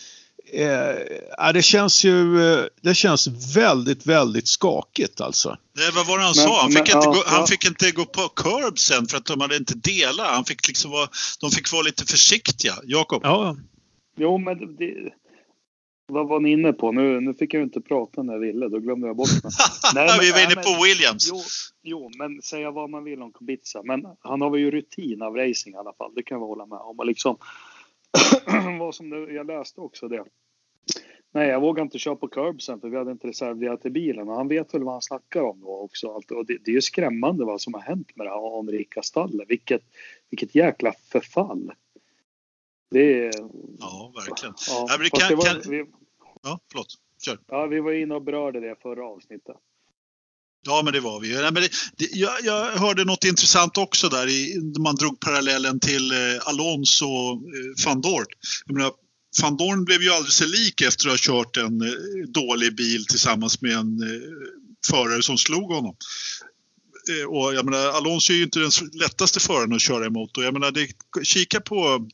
eh, det känns ju det känns väldigt, väldigt skakigt alltså. Nej, vad var det han men, sa? Han fick, men, inte, ja, gå, han fick inte gå på curb sen för att de hade inte delat. Han fick liksom vara, de fick vara lite försiktiga. Jakob? Ja. Jo, men det, vad var ni inne på? Nu, nu fick jag inte prata när jag ville, då glömde jag bort mig. Nej, men, vi var inne på Williams. Jo, jo, men säga vad man vill om Kubica. Men han har ju rutin av racing i alla fall. Det kan vi hålla med om. Och liksom, vad som det, jag läste också det. Nej, jag vågar inte köra på curbsen för vi hade inte reservdelar till bilen. Och han vet väl vad han snackar om då också. Och det, det är ju skrämmande vad som har hänt med det här anrika stallet. Vilket, vilket jäkla förfall. Det är... Ja, verkligen. Ja, ja, kan, var, kan... Vi... ja förlåt. Kör. Ja, vi var inne och berörde det förra avsnittet. Ja, men det var vi. Ja, men det, det, jag, jag, hörde något intressant också där i, man drog parallellen till eh, Alonso och eh, van Dort. Jag menar, van Dorn blev ju alldeles lik efter att ha kört en eh, dålig bil tillsammans med en eh, förare som slog honom. Eh, och jag menar, Alonso är ju inte den lättaste föraren att köra emot och jag menar, det, kika på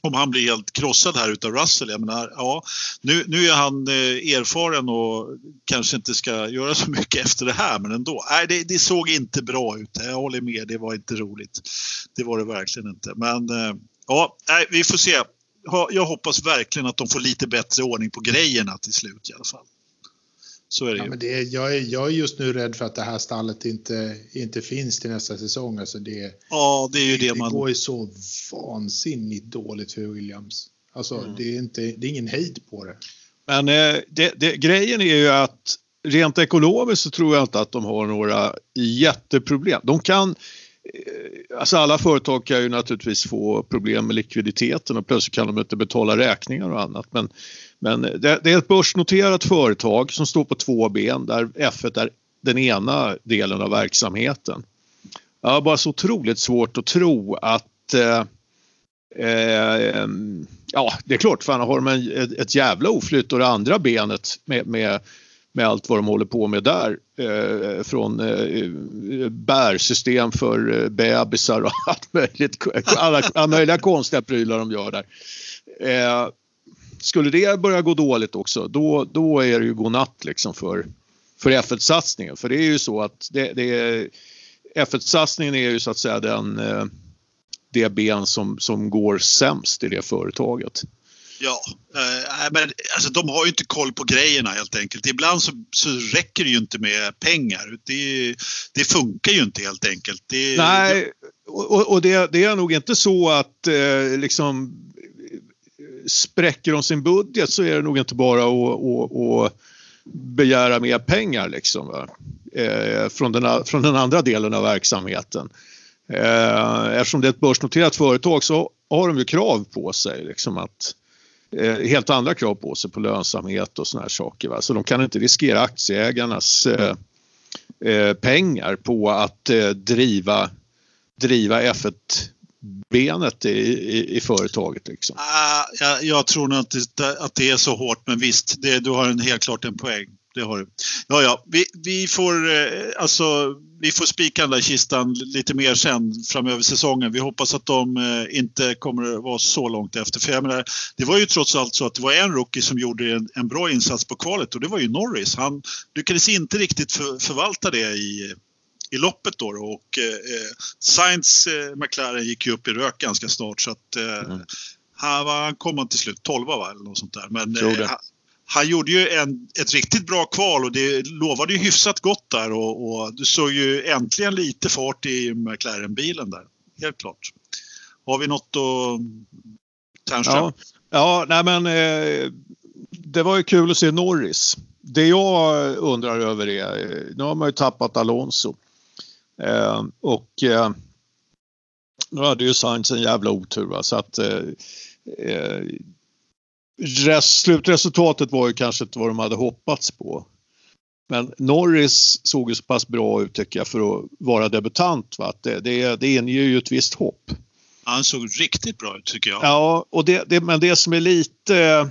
om han blir helt krossad här utav Russell. Jag menar, ja, nu, nu är han eh, erfaren och kanske inte ska göra så mycket efter det här men ändå. Nej, det, det, såg inte bra ut. Jag håller med, det var inte roligt. Det var det verkligen inte. Men eh, ja, nej, vi får se. Jag hoppas verkligen att de får lite bättre ordning på grejerna till slut i alla fall. Så är det, ja, ju. Men det jag, är, jag är just nu rädd för att det här stallet inte, inte finns till nästa säsong. Alltså det, ja, det är ju det, det man... går ju så vansinnigt dåligt för Williams. Alltså mm. det, är inte, det är ingen hejd på det. Men eh, det, det, grejen är ju att rent ekonomiskt så tror jag inte att de har några jätteproblem. De kan eh, Alltså alla företag kan ju naturligtvis få problem med likviditeten och plötsligt kan de inte betala räkningar och annat. Men men det, det, är ett börsnoterat företag som står på två ben där F1 är den ena delen av verksamheten. Jag har bara så otroligt svårt att tro att eh, eh, ja, det är klart, fan har de en, ett, ett jävla oflytt och det andra benet med, med, med allt vad de håller på med där. Eh, från eh, bärsystem för eh, bebisar och allt möjligt, alla, alla möjliga konstiga prylar de gör där. Eh, skulle det börja gå dåligt också då, då är det ju godnatt liksom för, för F1-satsningen. För det är ju så att det, det är, F1-satsningen är ju så att säga den, eh, det ben som, som går sämst i det företaget. Ja, äh, men alltså, de har ju inte koll på grejerna helt enkelt. Ibland så, så räcker det ju inte med pengar. Det, det funkar ju inte helt enkelt. Det, Nej, och, och det, det, är nog inte så att eh, liksom spräcker de sin budget så är det nog inte bara att, att, att begära mer pengar liksom, eh, från, den, från den andra delen av verksamheten. Eh, eftersom det är ett börsnoterat företag så har de ju krav på sig liksom att eh, helt andra krav på sig på lönsamhet och såna här saker. Va? Så de kan inte riskera aktieägarnas eh, eh pengar på att eh, driva, driva F1 benet i, i, i företaget? Liksom? Ah, jag, jag tror nog inte att det är så hårt men visst, det, du har en, helt klart en poäng. Det har du. Ja, ja, vi, vi, får, eh, alltså, vi får spika den där kistan lite mer sen framöver säsongen. Vi hoppas att de eh, inte kommer att vara så långt efter. För jag menar, det var ju trots allt så att det var en rookie som gjorde en, en bra insats på kvalet och det var ju Norris. Han lyckades inte riktigt för, förvalta det i i loppet då, och eh, Sainz eh, McLaren gick ju upp i rök ganska snart så att eh, mm. han, han kom han till slut 12 va eller något sånt där. Men eh, han, gjorde ju en, ett riktigt bra kval och det lovade ju hyfsat gott där och, och du såg ju äntligen lite fart i McLaren-bilen där. Helt klart. Har vi något att Ternström? Ja, ja nej men eh, det var ju kul att se Norris. Det jag undrar över är, eh, nu har man ju tappat Alonso. Eh, och eh, nu hade ju Sainz en jävla otur va? så att eh, eh slutresultatet var ju kanske inte vad de hade hoppats på. Men Norris såg ju så pass bra ut tycker jag för att vara debutant. Va? Att det, det, det inger ju ett visst hopp. Han såg riktigt bra ut tycker jag. Ja, och det, det, men det som är lite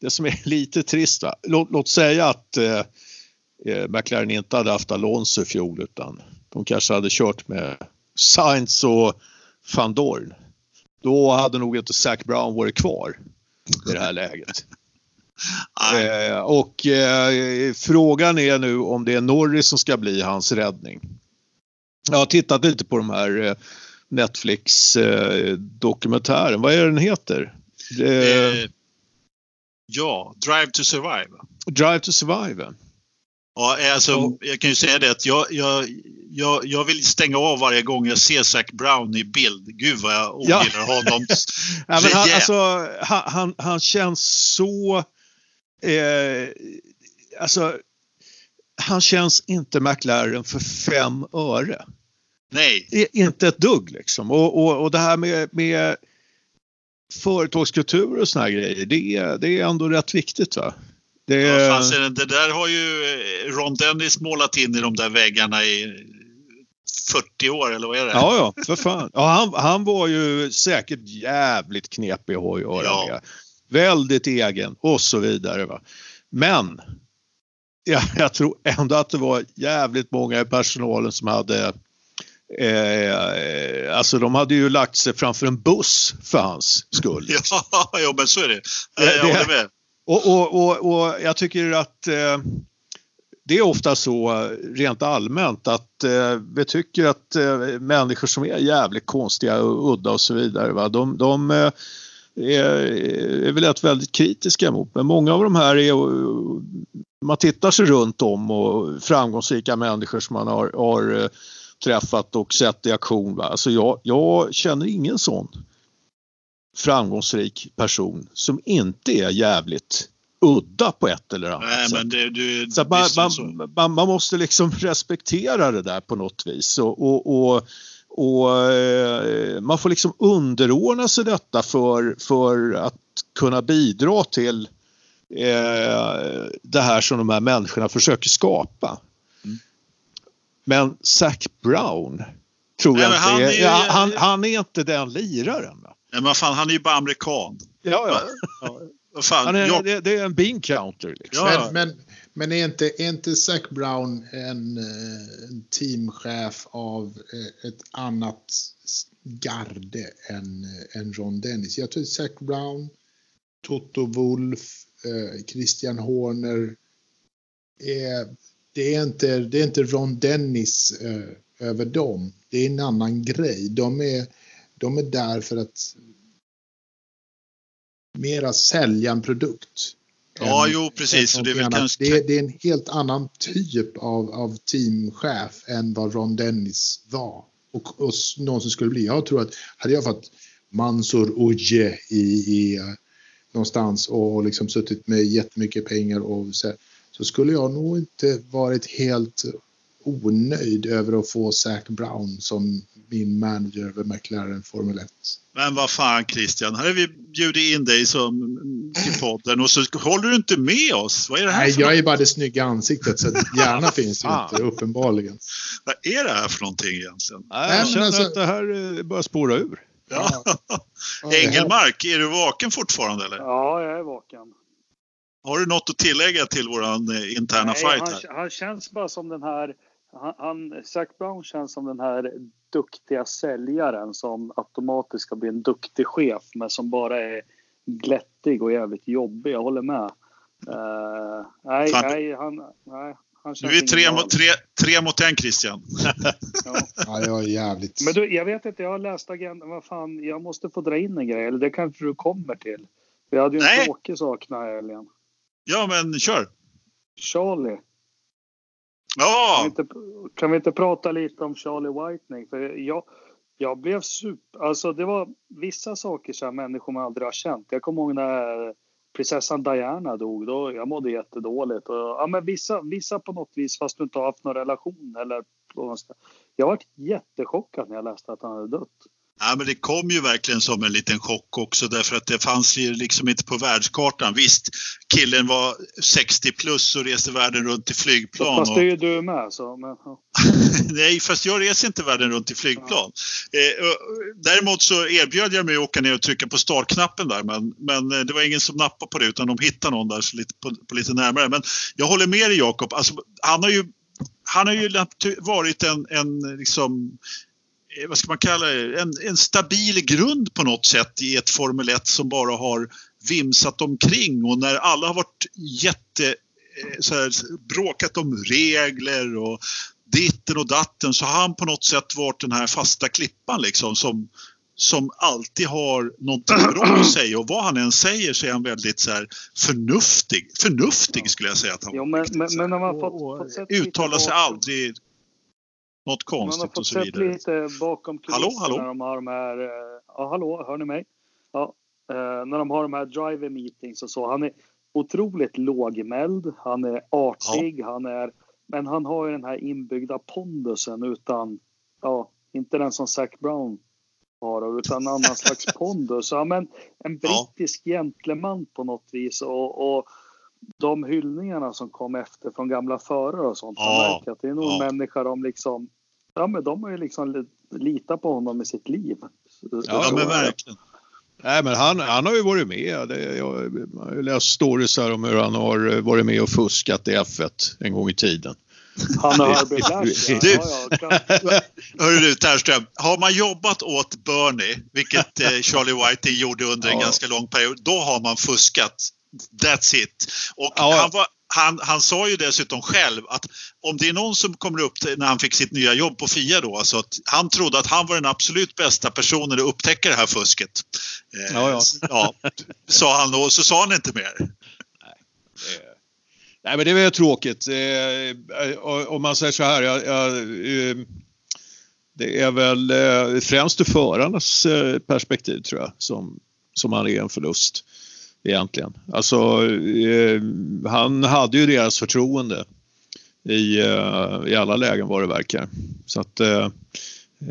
det som är lite trist, va? Låt, låt säga att eh, eh, McLaren inte hade haft Alonso i fjol utan de kanske hade kört med Sainz och van Dorn. Då hade nog inte Zac Brown varit kvar i det här läget. eh, och eh, frågan är nu om det är Norris som ska bli hans räddning. Jag har tittat lite på de här eh, Netflix eh. Vad är den heter? Eh, ja, Drive to Survive. Drive to Survive. Ja, alltså, jag kan ju säga det att jag, jag, jag, jag vill stänga av varje gång jag ser Zac Brown i bild. Gud vad jag ogillar ja. honom. ja, men han, alltså, han, han, han känns så... Eh, alltså, han känns inte McLaren för fem öre. Nej. Inte ett dugg liksom. Och, och, och det här med, med företagskultur och såna här grejer, det, det är ändå rätt viktigt. va? Det... Ja, fanns det, där har ju eh, Ron Dennis målat in i de där väggarna i 40 år eller vad är det? Ja, ja, för fan. Ja, han, han var ju säkert jävligt knepig att göra ja. med. Väldigt egen och så vidare. Va? Men jag, jag tror ändå att det var jävligt många i personalen som hade Eh, alltså de hade ju lagt sig framför en buss för hans skull. Ja, ja men så är det. Jag, jag håller med. Och, och, och, och jag tycker att eh, det är ofta så rent allmänt att eh, vi tycker att eh, människor som är jävligt konstiga och udda och så vidare, va, de, de eh, är, är väl väldigt kritiska mot. Men många av de här är, man tittar sig runt om och framgångsrika människor som man har, har eh, träffat och sett i aktion. Va? Alltså jag, jag känner ingen sån framgångsrik person som inte är jävligt udda på ett eller annat Nej, sätt. Det, du, så man, man, man, man, måste liksom respektera det där på något vis och, och, och, och eh, man får liksom underordna sig detta för, för att kunna bidra till eh, det här som de här människorna försöker skapa. Mm. Men Zac Brown tror Nej, jag inte han är, är, han, han, är inte den liraren. Nej, men fan, han är ju bara amerikan. Ja, ja. ja. Fan, är, jag... det, det, är en bean counter. Liksom. Ja. Men, men, men, är, inte, är inte Zac Brown en, eh, en teamchef av eh, ett annat garde än, eh, än Ron Dennis? Jag tror Zac Brown, Toto Wolf, Christian Horner. Är, det, är inte, det är inte Ron Dennis över dem. Det är en annan grej. De är, de är där för att mera sälja en produkt. Ja, än, jo precis. Det är, kanske... det, är, det är, en helt annan typ av, av teamchef än vad Ron Dennis var. Och, och någonsin skulle bli. Jag tror att hade jag fått Mansur Uje i, i, någonstans och liksom suttit med jättemycket pengar och så, så skulle jag nog inte varit helt onöjd över att få Zac Brown som min manager över McLaren Formel 1. Men vad fan Christian, här har vi bjudit in dig som, till podden och så håller du inte med oss. Vad är det här Nej, för jag något? är bara det snygga ansiktet så hjärna finns ju inte uppenbarligen. Vad är det här för någonting egentligen? Nej, jag känner alltså... att det här börjar spåra ur. Ja. Engelmark, är du vaken fortfarande eller? Ja, jag är vaken. Har du något att tillägga till våran eh, interna Nej, fight? Han, han känns bara som den här han, han, Zac Brown känns som den här duktiga säljaren som automatiskt ska bli en duktig chef men som bara är glättig och jävligt jobbig. Jag håller med. Uh, nej, nej, han, nej, han Du är tre mot, tre, tre mot en Christian. ja. ja, jag är jävligt. Men du, jag vet inte, jag har läst agendan. Vad fan, jag måste få dra in en grej. Eller det kanske du kommer till. Vi hade ju en tråkig sak den här helgen. Ja, men kör. Charlie. Ja! Kan vi, inte, kan vi inte prata lite om Charlie Whitening? För jag, jag blev super... Alltså det var vissa saker som människor man aldrig har känt. Jag kommer ihåg när prinsessan Diana dog. Då, jag mådde jättedåligt. Och, ja, men vissa, vissa på något vis, fast du inte har haft någon relation. Eller, jag var jättechockad när jag läste att han hade dött. Ja, men det kom ju verkligen som en liten chock också därför att det fanns ju liksom inte på världskartan. Visst, killen var 60 plus och reste världen runt i flygplan. Fast det är ju du med. Så, men. Nej, fast jag reser inte världen runt i flygplan. Ja. Eh, däremot så erbjöd jag mig att åka ner och trycka på startknappen där men, men eh, det var ingen som nappade på det utan de hittade någon där så lite, på, på lite närmare. Men jag håller med dig Jakob, alltså, han har ju han har ju varit en, en liksom, vad ska man kalla det, en, en stabil grund på något sätt i ett Formel 1 som bara har vimsat omkring. Och när alla har varit jätte eh, så här, bråkat om regler och ditten och datten så har han på något sätt varit den här fasta klippan liksom som, som alltid har någonting bra att säga. Och vad han än säger så är han väldigt så här förnuftig. Förnuftig skulle jag säga att han jo, men, men, men man fått, fått Uttalar sig aldrig något konstigt Man har fått sett lite bakom kulisserna hallå, hallå? när de har de här... Eh, ja, hallå, hör ni mig? Ja, eh, när de har de här driver meetings och så. Han är otroligt lågmäld, han är artig, ja. han är... Men han har ju den här inbyggda pondusen utan... Ja, inte den som Zac Brown har utan en annan slags pondus. Ja, men en brittisk ja. gentleman på något vis och, och de hyllningarna som kom efter från gamla förare och sånt. Ja. märker att det är nog ja. människor de liksom ja, men de har ju liksom litat på honom i sitt liv. Ja, men verkligen. Nej, men han, han har ju varit med. Det, jag har läst stories här om hur han har varit med och fuskat i F1 en gång i tiden. Han har Lash, ja. Du, ja. Hörru du Tärström, har man jobbat åt Bernie, vilket eh, Charlie Whiting gjorde under en Ja. ganska lång period, då har man fuskat. That's it. Och Ja. han, var, han, han sa ju dessutom själv att om det är någon som kommer upp när han fick sitt nya jobb på Fia då, alltså att han trodde att han var den absolut bästa personen att upptäcka det här fusket. Eh, Ja, ja. ja, sa han och så sa han inte mer. Eh, Nej, men det är väl tråkigt. Eh, och- Om man säger så här, jag, jag, eh, det är väl eh, främst ur förarnas eh, perspektiv tror jag som, som han är en förlust egentligen. Alltså, eh, han hade ju deras förtroende i, eh, i alla lägen vad det verkar. Så att eh, eh,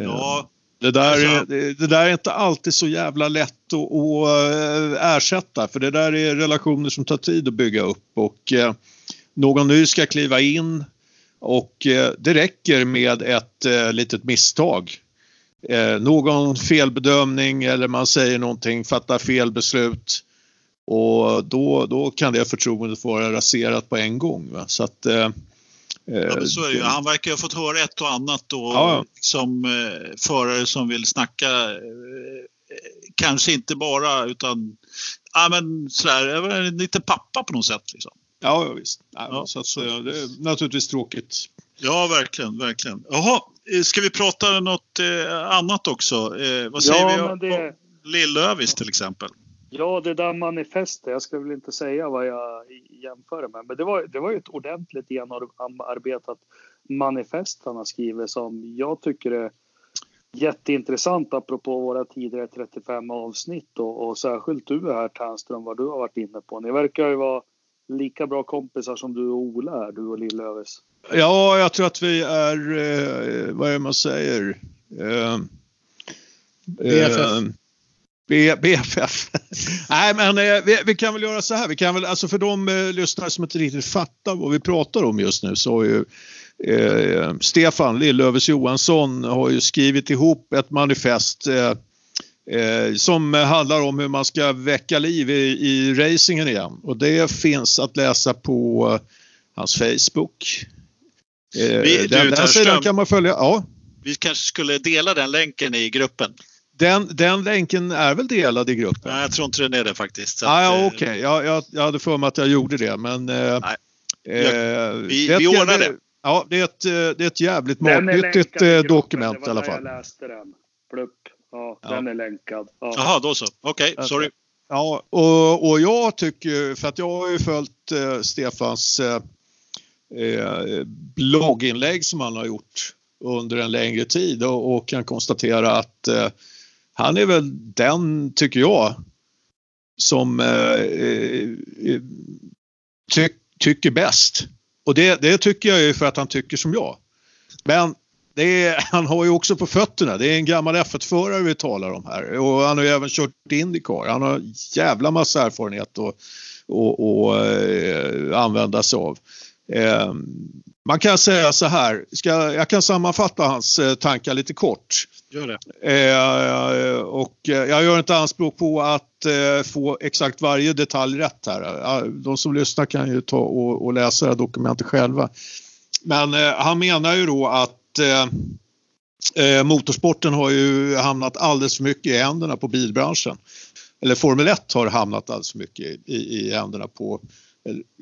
Ja, det där, Alltså- det, det där är inte alltid så jävla lätt att, att eh, ersätta för det där är relationer som tar tid att bygga upp och eh, någon ny ska kliva in och det räcker med ett litet misstag. Någon felbedömning eller man säger någonting, fattar fel beslut och då, då kan det förtroendet vara raserat på en gång. Va? Så att, eh, Ja, så är det ju. Han verkar ha fått höra ett och annat och Ja. som eh, förare som vill snacka, eh, kanske inte bara utan ja, men sådär, en liten pappa på något sätt. Liksom. Ja, ja, visst. Ja, Ja, så att, så- eh, det är naturligtvis tråkigt. Ja, verkligen, verkligen. Jaha, eh, ska vi prata något eh, annat också? Eh, vad säger Ja, vi om det, Lill-Övis till exempel? Ja, det där manifestet. Jag ska väl inte säga vad jag jämför med. Men det var, det var ju ett ordentligt genomarbetat manifest han har skrivit som jag tycker är jätteintressant apropå våra tidigare 35 avsnitt och, och särskilt du här Ternström vad du har varit inne på. Ni verkar ju vara lika bra kompisar som du och Ola är, du och Lill-Övis. Ja, jag tror att vi är, eh, vad är det man säger? Eh, BFF. B, BFF. Nej, men eh, vi, vi kan väl göra så här. Vi kan väl, alltså för de eh, lyssnare som inte riktigt fattar vad vi pratar om just nu så har ju eh, Stefan Lillövers Johansson har ju skrivit ihop ett manifest eh, eh, som handlar om hur man ska väcka liv i, i racingen igen. Och det finns att läsa på hans Facebook. Eh, Vi- du, den, den Ternström. sidan kan man följa. Ja, Vi kanske skulle dela den länken i gruppen? Den, den länken är väl delad i gruppen? Nej, jag tror inte den är det faktiskt. Ah, ja, eh, okej. Jag, jag, jag hade för mig att jag gjorde det, men... Eh, Nej. eh, vi- det är vi ett- ordnar det. Ja, det är ett, det är ett jävligt matnyttigt dokument i alla fall. Jag läste den. Plupp. Ja, Ja. den är länkad. Ja. Jaha, då så. Okej, Alltså, sorry. Ja, och, och jag tycker, för att jag har ju följt eh, Stefans eh, blogginlägg som han har gjort under en längre tid och, och kan konstatera att eh, han är väl den, tycker jag, som eh, eh, eh ty, tycker bäst. Och det, det tycker jag ju för att han tycker som jag. Men det är, han har ju också på fötterna. Det är en gammal F1-förare vi talar om här. Och han har ju även kört Indycar. Han har jävla massa erfarenhet att och, och, eh, använda sig av. Eh, man kan säga så här, ska, jag kan sammanfatta hans eh, tankar lite kort. Gör det. Eh, och eh, jag gör inte anspråk på att eh, få exakt varje detalj rätt här. De som lyssnar kan ju ta och, och läsa det här dokumentet själva. Men eh, han menar ju då att eh, eh motorsporten har ju hamnat alldeles för mycket i händerna på bilbranschen. Eller Formel 1 har hamnat alldeles för mycket i, i händerna på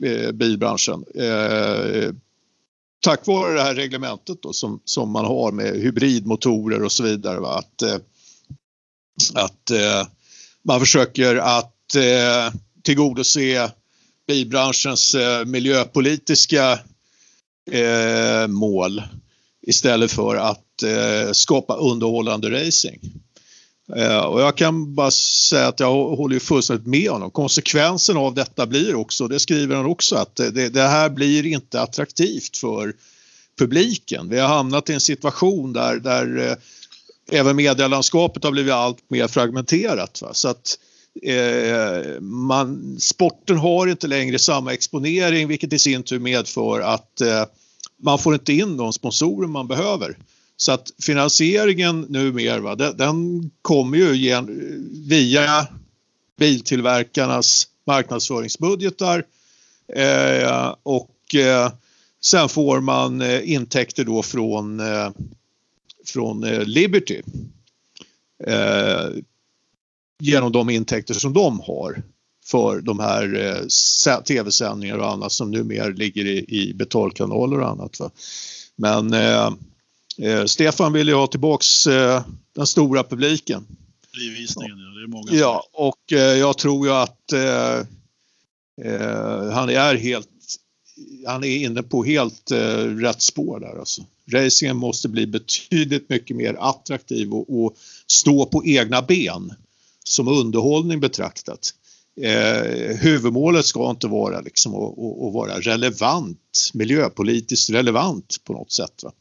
eh, bilbranschen. Eh, Tack vare det här reglementet då, som, som man har med hybridmotorer och så vidare. Va? Att, eh, att eh, man försöker att eh, tillgodose bilbranschens eh, miljöpolitiska eh, mål istället för att eh, skapa underhållande racing. Eh, och jag kan bara säga att jag håller ju fullständigt med honom. Konsekvensen av detta blir också, det skriver han också, att det, det här blir inte attraktivt för publiken. Vi har hamnat i en situation där, där eh, även medielandskapet har blivit allt mer fragmenterat. Va? Så att eh, man, sporten har inte längre samma exponering vilket i sin tur medför att eh, man får inte in de sponsorer man behöver. Så att finansieringen numera, den, den kommer ju gen, via biltillverkarnas marknadsföringsbudgetar eh, och eh, sen får man eh, intäkter då från, eh, från eh, Liberty eh, genom de intäkter som de har för de här eh, tv-sändningar och annat som numera ligger i, i betalkanaler och annat. Va? Men eh, eh, eh, Stefan vill ju ha tillbaks eh, den stora publiken. Frivisningen, ja. Det är många. Ja, och eh, jag tror ju att eh, han är helt han är inne på helt eh, rätt spår där alltså. Racingen måste bli betydligt mycket mer attraktiv och, och stå på egna ben som underhållning betraktat. Eh, huvudmålet ska inte vara liksom att, att, vara relevant, miljöpolitiskt relevant på något sätt. Va?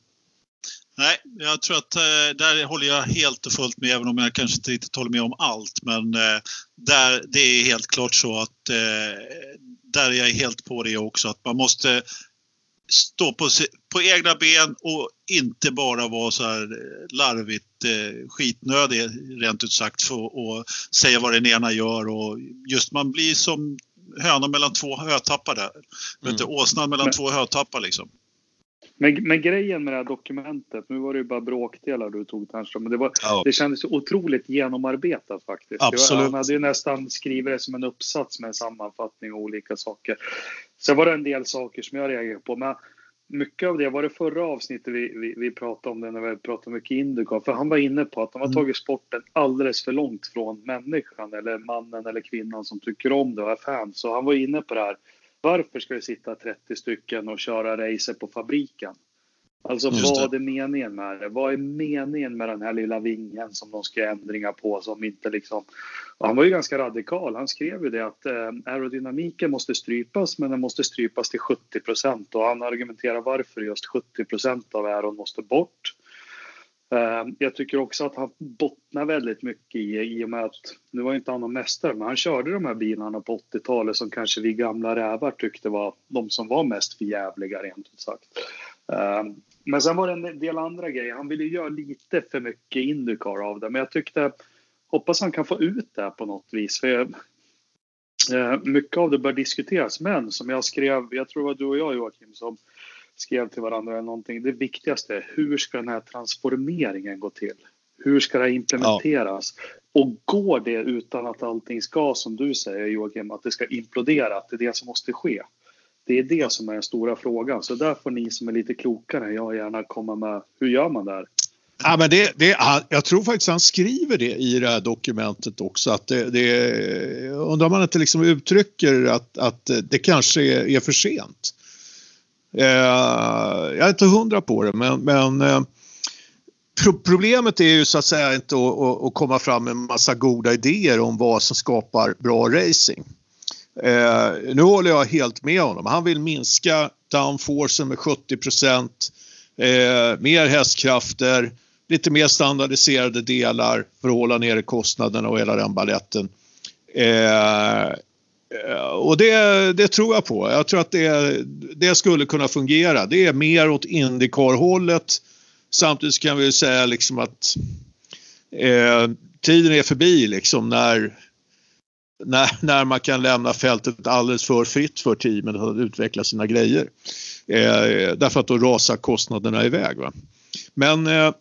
Nej, jag tror att eh, där håller jag helt och fullt med, även om jag kanske inte riktigt håller med om allt. Men eh, där, det är helt klart så att eh, där är jag helt på det också, att man måste stå på, på egna ben och inte bara vara så här larvigt eh, skitnödig rent ut sagt för att säga vad den ena gör och just man blir som hönan mellan två hötappar där. Mm. åsnan mellan men, två hötappar liksom. Men, men grejen med det här dokumentet, nu var det ju bara bråkdelar du tog Ternström, men det, var, ja. det kändes otroligt genomarbetat faktiskt. Absolut. Var, han hade ju nästan skrivit det som en uppsats med en sammanfattning och olika saker. Sen var det en del saker som jag reagerade på, men mycket av det var det förra avsnittet vi, vi, vi pratade om det när vi pratade mycket Indycar. För han var inne på att de har mm. tagit sporten alldeles för långt från människan eller mannen eller kvinnan som tycker om det och är fan. Så han var inne på det här. Varför ska det sitta 30 stycken och köra racer på fabriken? Alltså Just vad är meningen med det? Vad är meningen med den här lilla vingen som de ska göra ändringar på som inte liksom... Han var ju ganska radikal. Han skrev ju det att eh, aerodynamiken måste strypas men den måste strypas till 70 procent och han argumenterar varför just 70 procent av aeron måste bort. Ehm, jag tycker också att han bottnar väldigt mycket i, i och med att, nu var inte han någon mästare, men han körde de här bilarna på 80-talet som kanske vi gamla rävar tyckte var de som var mest förjävliga rent ut sagt. Ehm, men sen var det en del andra grejer. Han ville göra lite för mycket Indycar av det. Men jag tyckte, hoppas han kan få ut det på något vis. För jag, eh, mycket av det bör diskuteras. Men som jag skrev, jag tror det var du och jag Joakim som skrev till varandra eller någonting. Det viktigaste är hur ska den här transformeringen gå till? Hur ska det implementeras? Ja. Och går det utan att allting ska, som du säger Joakim, att det ska implodera, att det är det som måste ske? Det är det som är den stora frågan. Så där får ni som är lite klokare jag gärna komma med. Hur gör man där? Ja, men det, det, jag tror faktiskt han skriver det i det här dokumentet också. Att det, det, undrar om man inte liksom uttrycker att, att det kanske är, är för sent. Eh, jag är inte hundra på det men, men eh, pro problemet är ju så att säga inte att, att, komma fram med en massa goda idéer om vad som skapar bra racing. Eh, nu håller jag helt med honom. Han vill minska downforcen med 70 procent, eh, mer hästkrafter, lite mer standardiserade delar för att hålla nere kostnaderna och hela den baletten. Eh, och det, det, tror jag på. Jag tror att det, det skulle kunna fungera. Det är mer åt Indycar-hållet. Samtidigt kan vi säga liksom att eh, tiden är förbi liksom när när, när man kan lämna fältet alldeles för fritt för teamen att utveckla sina grejer. Eh, därför att då rasar kostnaderna iväg. Va? Men... Eh,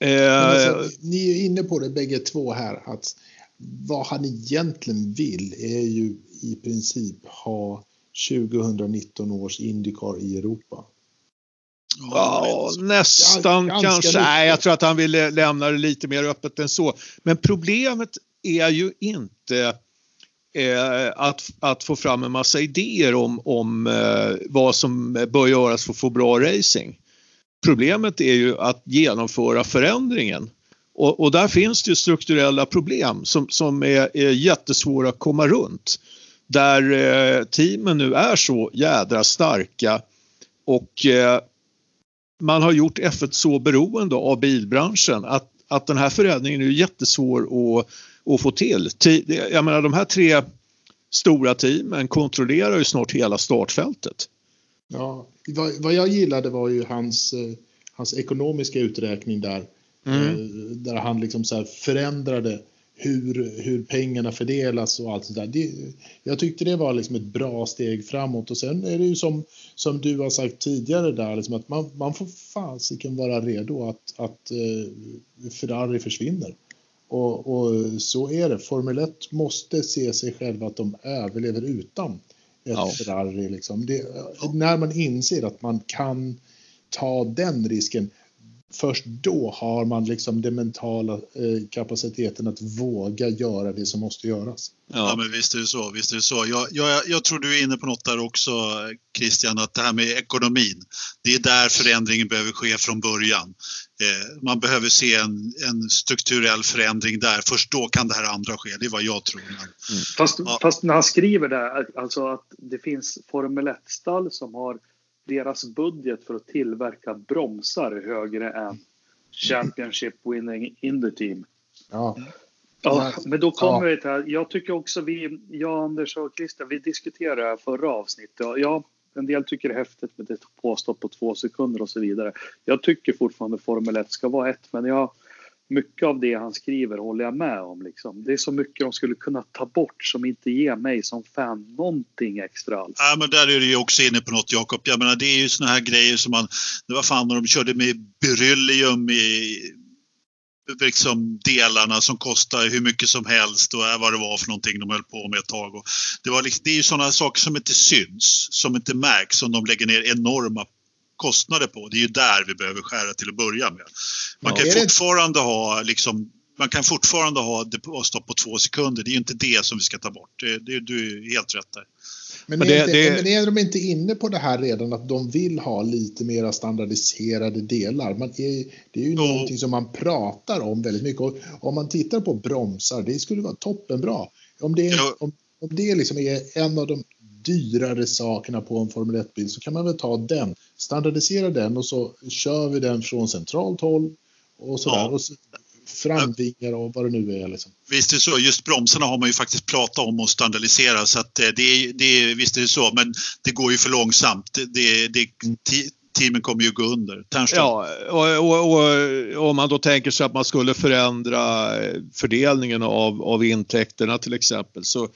eh, alltså, ni är inne på det bägge två här att vad han egentligen vill är ju i princip ha 2019 års Indycar i Europa. Ja, nästan Ganska kanske. Mycket. Nej, jag tror att han vill lämna det lite mer öppet än så. Men problemet är ju inte eh, att, att få fram en massa idéer om, om eh, vad som bör göras för att få bra racing. Problemet är ju att genomföra förändringen. Och, och där finns det strukturella problem som, som är, är jättesvåra att komma runt. Där eh, teamen nu är så jädra starka och eh, man har gjort F1 så beroende av bilbranschen att, att den här förändringen är jättesvår att att få till. Jag menar de här tre stora teamen kontrollerar ju snart hela startfältet. Ja, vad, vad jag gillade var ju hans, eh, hans ekonomiska uträkning där. Mm. Eh, där han liksom så förändrade hur, hur pengarna fördelas och allt sådär. Jag tyckte det var liksom ett bra steg framåt och sen är det ju som, som du har sagt tidigare där, liksom att man, man får fasiken vara redo att, att uh, Ferrari försvinner. Och, och, så är det. Formel 1 måste se sig själva att de överlever utan ett ja. Ferrari. Liksom. Det, när man inser att man kan ta den risken, först då har man liksom den mentala eh, kapaciteten att våga göra det som måste göras. Ja, ja men visst är det så. Visst är det så. Jag, jag, jag tror du är inne på något där också Christian, att det här med ekonomin, det är där förändringen behöver ske från början. Eh, man behöver se en, en, strukturell förändring där, först då kan det här andra ske, det är vad jag tror. Mm. Fast, ja. fast, när han skriver det, alltså att det finns Formel 1-stall som har deras budget för att tillverka bromsar är högre än Championship winning in the team. Ja. Ja, men då kommer ja. vi till här. Jag tycker också vi, jag, Anders och Christian, vi diskuterade det här förra avsnittet. Ja, en del tycker det är häftigt med det påstått på två sekunder och så vidare. Jag tycker fortfarande Formel 1 ska vara ett, men jag mycket av det han skriver håller jag med om. Liksom. Det är så mycket de skulle kunna ta bort som inte ger mig som fan någonting extra alls. Ja, men där är du ju också inne på något Jakob. Jag menar det är ju såna här grejer som man, det var fan när de körde med beryllium i liksom delarna som kostar hur mycket som helst och vad det var för någonting de höll på med ett tag. Och det, var liksom, det är ju sådana saker som inte syns, som inte märks, som de lägger ner enorma kostnader på. Det är ju där vi behöver skära till att börja med. Man ja, kan fortfarande ha liksom man kan fortfarande ha depåstopp på två sekunder. Det är ju inte det som vi ska ta bort. Det, det, du är helt rätt där. Men, men, är det, inte, det... men är de inte inne på det här redan att de vill ha lite mer standardiserade delar? Man är, det är ju jo. någonting som man pratar om väldigt mycket. Och om man tittar på bromsar, det skulle vara toppenbra. Om det, om, om det liksom är en av de dyrare sakerna på en Formel 1-bil så kan man väl ta den, standardisera den och så kör vi den från centralt håll och sådär. Ja. Och så, framvingar och vad det nu är. Liksom. Visst är det så. Just bromsarna har man ju faktiskt pratat om att standardisera så att eh, det, är, det är, visst är det så. Men det går ju för långsamt. Det, det, mm. teamen kommer ju gå under. Tärnström. Ja, och, och, och, om man då tänker sig att man skulle förändra eh, fördelningen av, av intäkterna till exempel så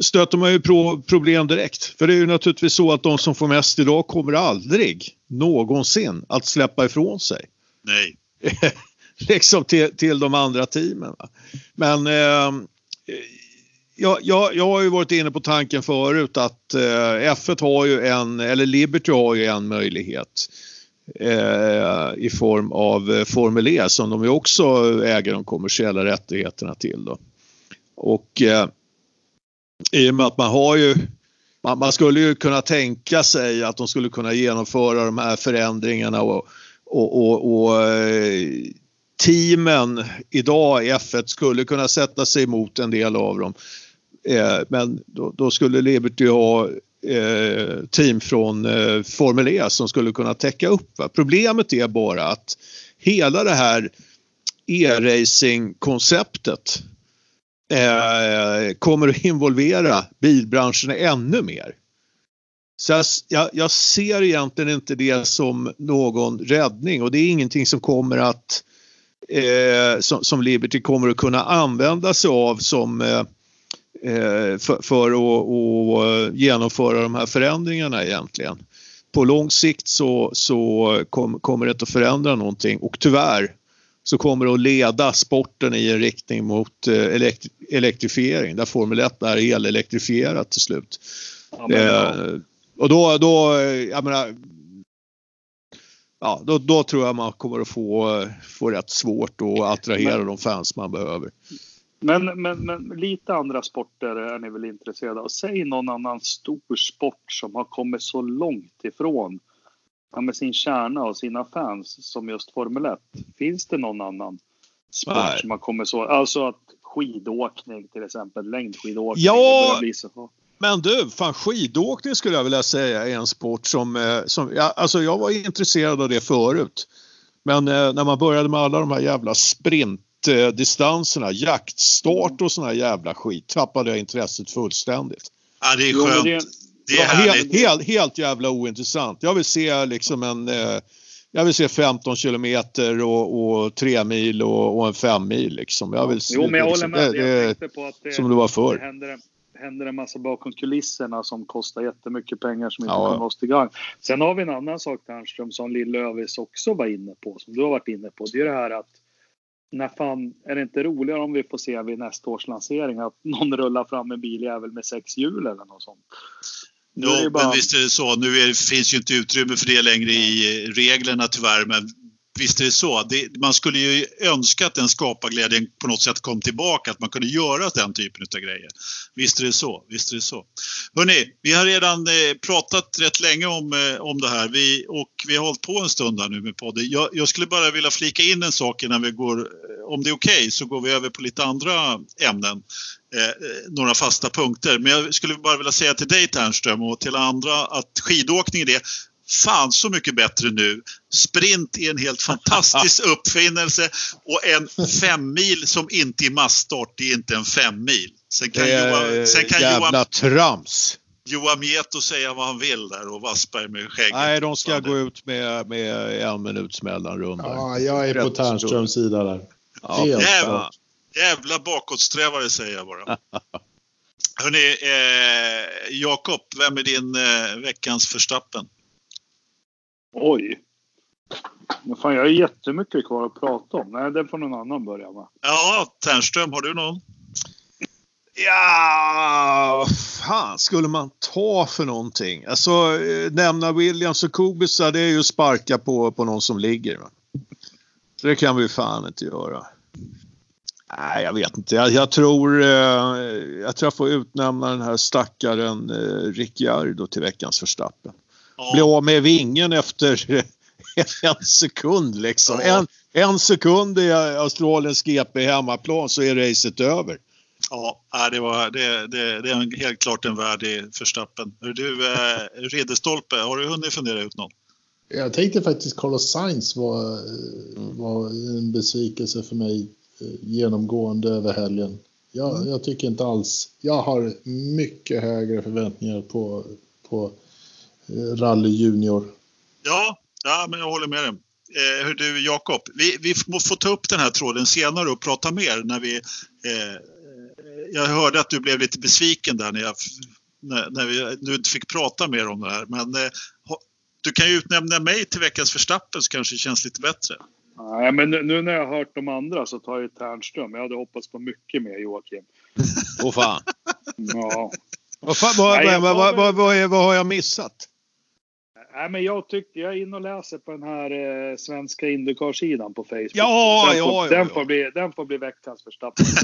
stöter man ju på problem direkt. För det är ju naturligtvis så att de som får mest idag kommer aldrig någonsin att släppa ifrån sig. Nej. liksom till, till de andra teamen. Men eh, jag, jag, jag har ju varit inne på tanken förut att eh, F1 har ju en, eller Liberty har ju en möjlighet eh, i form av eh, Formel E som de ju också äger de kommersiella rättigheterna till. Då. Och eh, i och med att man har ju man, man, skulle ju kunna tänka sig att de skulle kunna genomföra de här förändringarna och, och, och, och eh, teamen idag i F1 skulle kunna sätta sig emot en del av dem. Eh, men då, då, skulle Liberty ha eh, team från eh, Formel E som skulle kunna täcka upp. Va? Problemet är bara att hela det här e-racing-konceptet eh, kommer att involvera bilbranschen ännu mer. Så jag, jag, ser egentligen inte det som någon räddning och det är ingenting som kommer att eh, som, som, Liberty kommer att kunna använda sig av som eh, eh för, för att, att, genomföra de här förändringarna egentligen. På lång sikt så, så kom, kommer det inte att förändra någonting och tyvärr så kommer det att leda sporten i en riktning mot eh, elektri elektrifiering där Formel 1 är elelektrifierat till slut. Ja, eh, och då, då, jag menar, ja, då, då, tror jag man kommer att få, få rätt svårt att attrahera men, de fans man behöver. Men, men, men lite andra sporter är ni väl intresserade av? Säg någon annan stor sport som har kommit så långt ifrån med sin kärna och sina fans som just Formel 1. Finns det någon annan sport Nej. som har kommit så? Alltså att skidåkning till exempel, längdskidåkning. Ja, men du, fan skidåkning skulle jag vilja säga är en sport som, eh, som ja, alltså jag var intresserad av det förut. Men eh, när man började med alla de här jävla sprintdistanserna, jaktstart och sån här jävla skit tappade jag intresset fullständigt. Ja, det är skönt. Jo, det, är helt, helt, helt jävla ointressant. Jag vill se liksom en, eh, jag vill se 15 kilometer och, och 3 mil och, och en 5 mil liksom. Jag vill se, jo, men jag liksom, håller med. Det, Jag tänkte på att det, som det var förr. det händer, händer en massa bakom kulisserna som kostar jättemycket pengar som inte Ja, kommer oss till gagn. Sen har vi en annan sak Ternström som Lill Övis också var inne på, som du har varit inne på. Det är det här att när fan, är det inte roligare om vi får se vid nästa års lansering att någon rullar fram en biljävel med sex hjul eller något sånt? Nu Jo, bara- men visst är det så. Nu är, finns ju inte utrymme för det längre i reglerna tyvärr. Men visst är det så. Det, man skulle ju önska att den skaparglädjen på något sätt kom tillbaka. Att man kunde göra den typen av grejer. Visst är det så. Visst är det så. Hörrni, vi har redan eh, pratat rätt länge om, eh, om det här. Vi, och vi har hållit på en stund här nu med podden. Jag, jag skulle bara vilja flika in en sak innan vi går, eh, om det är okej, så går vi över på lite andra ämnen eh, eh, några fasta punkter. Men jag skulle bara vilja säga till dig Ternström och till andra att skidåkning är det fan så mycket bättre nu. Sprint är en helt fantastisk uppfinnelse och en femmil som inte är massstart, det är inte en femmil. Sen kan, det Johan, sen kan jävla Johan, trams. Johan Mieto säga vad han vill där och Wassberg med skägget. Nej, de ska gå ut med, med en minuts mellanrum. där. Ja, jag är på Rätt Ternströms sida där. Ja, klart. Jävla bakåtsträvare säger jag bara. Hörrni, eh, Jakob, vem är din eh, veckans förstappen? Oj. Men fan, jag har jättemycket kvar att prata om. Nej, det får någon annan börja med. Ja, Ternström, har du någon? Ja, vad fan skulle man ta för någonting? Alltså eh, nämna Williams och Kubica det är ju sparka på, på någon som ligger. Va? Så det kan vi fan inte göra. Nej, jag vet inte. Jag, jag tror, eh, jag tror jag får utnämna den här stackaren eh, Ricciardo till veckans förstappen. Ja. Bli av med vingen efter en sekund liksom. Ja. En, en sekund i Australiens GP hemmaplan så är racet över. Ja, det, var, det, det, det är helt klart en värdig förstappen. Du, eh, Ridderstolpe, har du hunnit fundera ut någon? Jag tänkte faktiskt Carlos Sainz var, var en besvikelse för mig eh, genomgående över helgen. Jag, jag tycker inte alls... Jag har mycket högre förväntningar på, på Rally Junior. Ja, ja men jag håller med dig. Eh, hör du Jakob, vi, vi må få ta upp den här tråden senare och prata mer när vi... Eh, jag hörde att du blev lite besviken där när, jag, när, när vi nu inte fick prata mer om det här. Men eh, du kan ju utnämna mig till veckans förstappen så kanske det känns lite bättre. Nej, men nu, nu när jag har hört de andra så tar jag Ternström. Jag hade hoppats på mycket mer Joakim. Åh fan. Ja. Vad, fan, vad, Nej, vad, vad, vad, vad, vad har jag missat? Nej, men jag tycker jag är inne och läser på den här eh, svenska Indycar-sidan på Facebook. Ja, den ja, får, ja, den, ja. Får bli, den får bli veckans förstappen.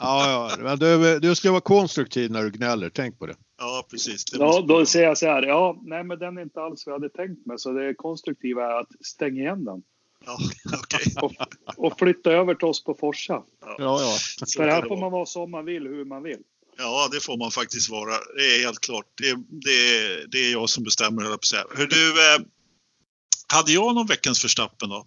Ja, ja. Men du, du ska vara konstruktiv när du gnäller. Tänk på det. Ja, precis. Det ja, då säger jag så här. Ja, nej, men den är inte alls vad jag hade tänkt mig. Så det konstruktiva är att stänga igen den Ja, okej. och, och flytta över till oss på Forsa. Ja, ja. För här får man vara som man vill, hur man vill. Ja, det får man faktiskt vara. Det är helt klart. Det, det, det är jag som bestämmer, höll på säga. Hör du, eh, hade jag någon veckans förstappen då?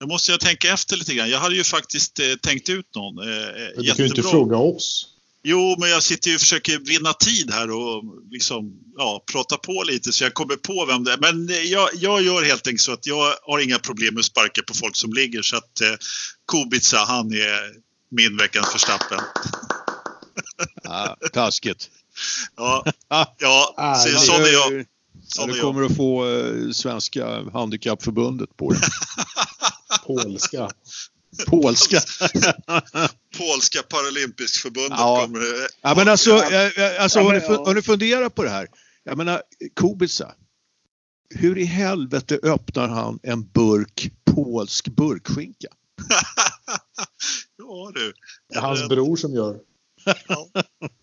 Då måste jag tänka efter lite grann. Jag hade ju faktiskt eh, tänkt ut någon. Eh, Men du kan ju inte jättebra. fråga oss. Jo, men jag sitter ju och försöker vinna tid här och liksom, ja, prata på lite så jag kommer på vem det är. Men eh, jag, jag gör helt enkelt så att jag har inga problem med att sparka på folk som ligger. Så att eh, Kubica, han är min veckans förstappen. Ja taskigt. Ja, ja Ah, så, det- sån är jag. Ja, Sån du jag. kommer att få eh, Svenska Handikappförbundet på det. Polska. Polska. Polska Paralympiskförbundet Ja. kommer... eh, Ja, men alltså, eh, eh, alltså Ja, har, men, ja. har ni funderat på det här? Jag menar, Kubica. Hur i helvete öppnar han en burk polsk burkskinka? ja du. Det är hans bror som gör. Ja,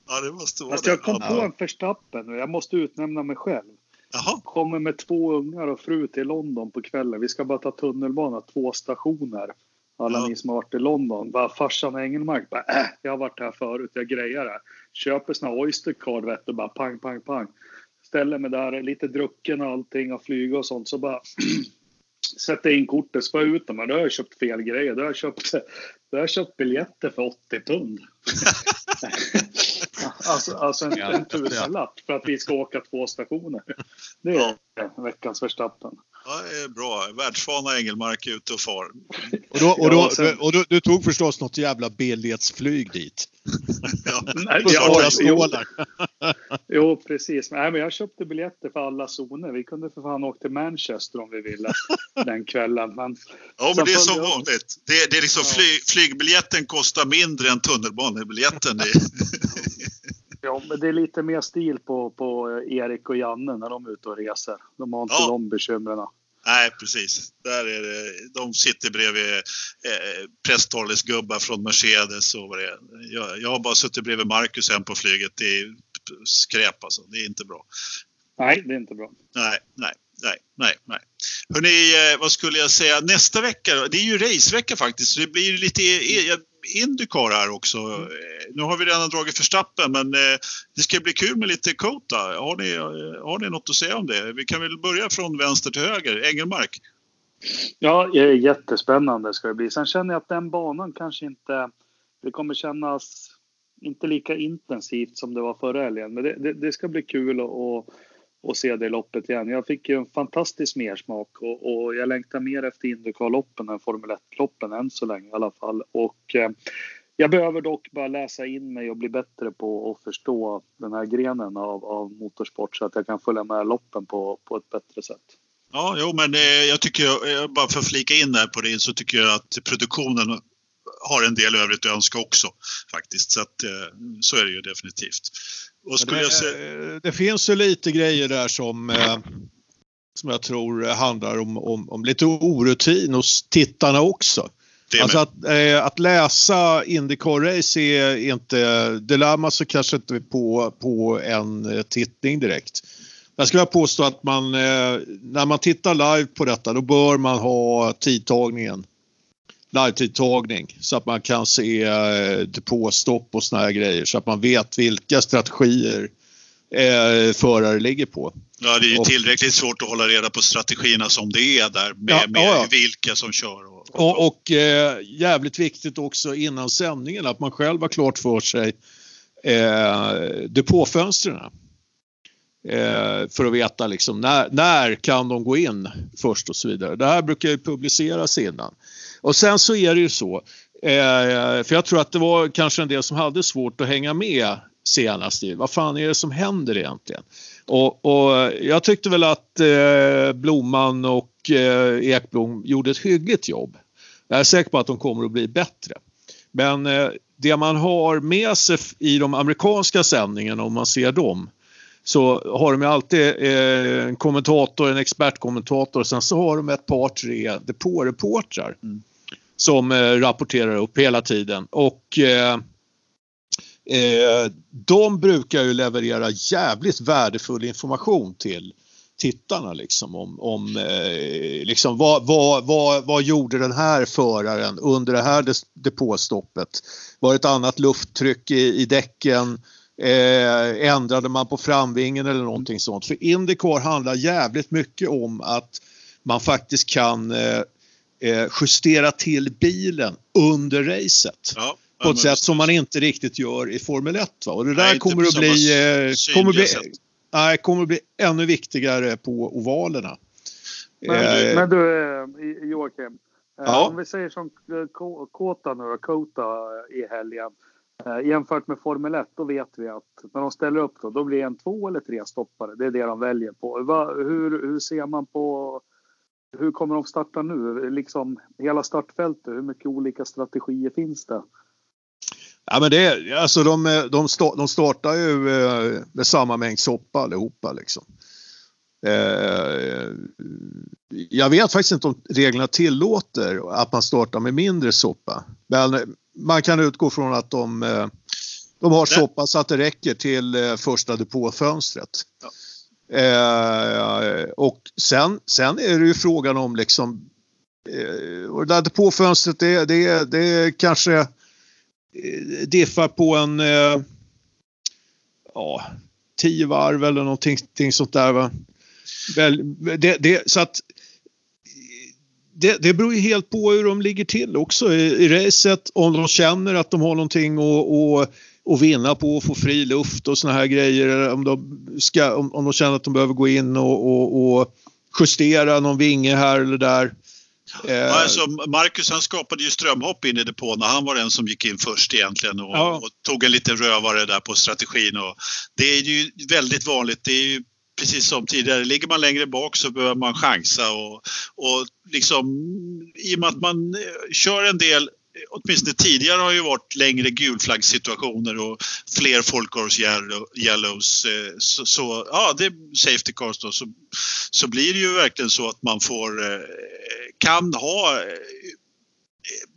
ja det måste vara Fast jag kom på en förstappen och jag måste utnämna mig själv. Jaha, Kommer med två ungar och fru till London på kvällen. Vi ska bara ta tunnelbana två stationer. Alla Ja. ni som har varit i London. Bara farsan Engelmark bara äh, jag har varit här förut, jag grejar det. Köper såna Oyster card vet du, bara pang, pang, pang. Ställer mig där, lite drucken och allting och flyga och sånt. Så bara sätter in kortet, spör ut dem. Då har jag köpt fel grejer. Då har jag köpt, då har jag köpt biljetter för 80 pund. alltså, alltså en, en tusenlapp för att vi ska åka två stationer. Det är veckans förstappen. Ja, det är bra. Världsvana Engelmark är ute och far. Och, då, och, då, och då, du tog förstås något jävla billighetsflyg dit? ja, Nej, ja, jo, jo, precis. Nej, men jag köpte biljetter för alla zoner. Vi kunde för fan åka till Manchester om vi ville den kvällen. Men, ja, men det är som vanligt. Det, det är liksom ja. flyg, flygbiljetten kostar mindre än tunnelbanebiljetten. Ja, men det är lite mer stil på, på Erik och Janne när de är ute och reser. De har inte ja. de bekymren. Nej, precis. Där är det, de sitter bredvid eh, presstalesgubbar från Mercedes och vad det är. Jag, jag har bara suttit bredvid Marcus än på flyget. Det är skräp alltså. Det är inte bra. Nej, det är inte bra. Nej, nej, nej, nej, nej. Hörrni, eh, vad skulle jag säga? Nästa vecka, det är ju racevecka faktiskt. Det blir lite, jag Indycar här också. Mm. Nu har vi redan dragit Förstappen men eh, det ska bli kul med lite Kota. Har ni, eh, har ni något att säga om det? Vi kan väl börja från vänster till höger. Engelmark? Ja, jättespännande ska det bli. Sen känner jag att den banan kanske inte... Det kommer kännas inte lika intensivt som det var förra helgen. Men det, det, det ska bli kul att och se det loppet igen. Jag fick ju en fantastisk mersmak och, och jag längtar mer efter Indycar-loppen än Formel 1-loppen än så länge i alla fall. Och eh, jag behöver dock bara läsa in mig och bli bättre på att förstå den här grenen av, av motorsport så att jag kan följa med loppen på, på ett bättre sätt. Ja, jo, men eh, jag tycker, jag bara för att flika in där på det, så tycker jag att produktionen har en del övrigt att önska också faktiskt. Så att, eh, så är det ju definitivt. Och skulle det, jag säga... det finns ju lite grejer där som, eh, som jag tror handlar om, om, om lite orutin hos tittarna också. Alltså att, eh, att läsa Indycar-race är inte, det lär man sig kanske inte på, på en eh, tittning direkt. Jag skulle påstå att man, eh, när man tittar live på detta då bör man ha tidtagningen live-tidtagning så att man kan se eh, depåstopp och såna här grejer så att man vet vilka strategier eh, förare ligger på. Ja, det är ju och, tillräckligt svårt att hålla reda på strategierna som det är där med, ja, med ja. vilka som kör. Och, och, och eh, jävligt viktigt också innan sändningen att man själv har klart för sig eh, depåfönstren. Eh, för att veta liksom när, när kan de gå in först och så vidare. Det här brukar ju publiceras innan. Och sen så är det ju så, eh, för jag tror att det var kanske en del som hade svårt att hänga med senast i, vad fan är det som händer egentligen? Och, och jag tyckte väl att eh, Blomman och eh, Ekblom gjorde ett hyggligt jobb. Jag är säker på att de kommer att bli bättre. Men eh, det man har med sig i de amerikanska sändningarna om man ser dem så har de ju alltid eh, en kommentator, en expertkommentator och sen så har de ett par tre depåreportrar. Mm som eh, rapporterar upp hela tiden. Och eh, eh, de brukar ju leverera jävligt värdefull information till tittarna liksom om, om eh, liksom vad, vad, vad, vad gjorde den här föraren under det här depåstoppet? Var det ett annat lufttryck i, i däcken? Eh, ändrade man på framvingen eller någonting sånt? För Indycar handlar jävligt mycket om att man faktiskt kan eh, eh, justera till bilen under racet. Ja, på ett sätt som man inte riktigt gör i Formel 1. Va? Och det där nej, kommer, att bli, eh, kommer, bli, nej, kommer att bli ännu viktigare på ovalerna. Men, eh, men du eh, Joakim, eh, ja. om vi säger som Kota nu då, Kota i helgen. Jämfört med Formel 1 då vet vi att när de ställer upp då, då blir det en två eller tre stoppare. Det är det de väljer på. Va, hur, hur ser man på hur kommer de starta nu? Liksom hela startfältet, hur mycket olika strategier finns det? Ja, men det, alltså de, de, de startar ju eh, med samma mängd soppa allihopa. Liksom. Eh, jag vet faktiskt inte om reglerna tillåter att man startar med mindre soppa. Men man kan utgå från att de, eh, de har soppa så att det räcker till första depåfönstret. Ja. Eh, och sen, sen är det ju frågan om liksom eh, och det där depåfönstret det, det, det kanske eh, diffar på en eh, ja, tio varv eller någonting sånt där. Va? Väl, det, det, så att det, det beror ju helt på hur de ligger till också i, i racet. Om de känner att de har någonting att och vinna på att få fri luft och såna här grejer. Om de, ska, om, om de känner att de behöver gå in och, och, och justera någon vinge här eller där. Eh, alltså Marcus han skapade ju strömhopp in i depån och han var den som gick in först egentligen och, ja. och, tog en liten rövare där på strategin. Och det är ju väldigt vanligt. Det är ju precis som tidigare, ligger man längre bak så behöver man chansa och, och liksom i och med att man kör en del åtminstone tidigare har ju varit längre gulflaggsituationer och fler folkcars yellows. Eh, så, så, ja, det är safety cars då. Så, så blir det ju verkligen så att man får, eh, kan ha, eh,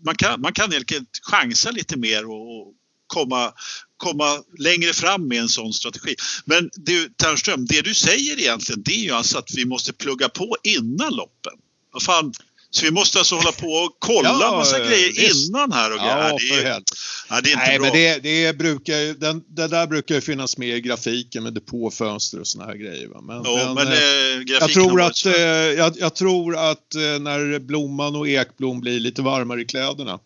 man kan, man kan helt enkelt chansa lite mer och komma, komma längre fram med en sån strategi. Men du Ternström, det du säger egentligen det är ju alltså att vi måste plugga på innan loppen. Vad fan, så vi måste alltså hålla på och kolla ja, massa grejer visst. innan här och grejer. Ja, det, är, ja, det är inte Nej, bra. Men det, det, brukar, den, det där brukar finnas med i grafiken med depåfönster och såna här grejer. Men, jo, men, men eh, jag, tror att, eh, jag, jag, tror att eh, när Blomman och Ekblom blir lite varmare i kläderna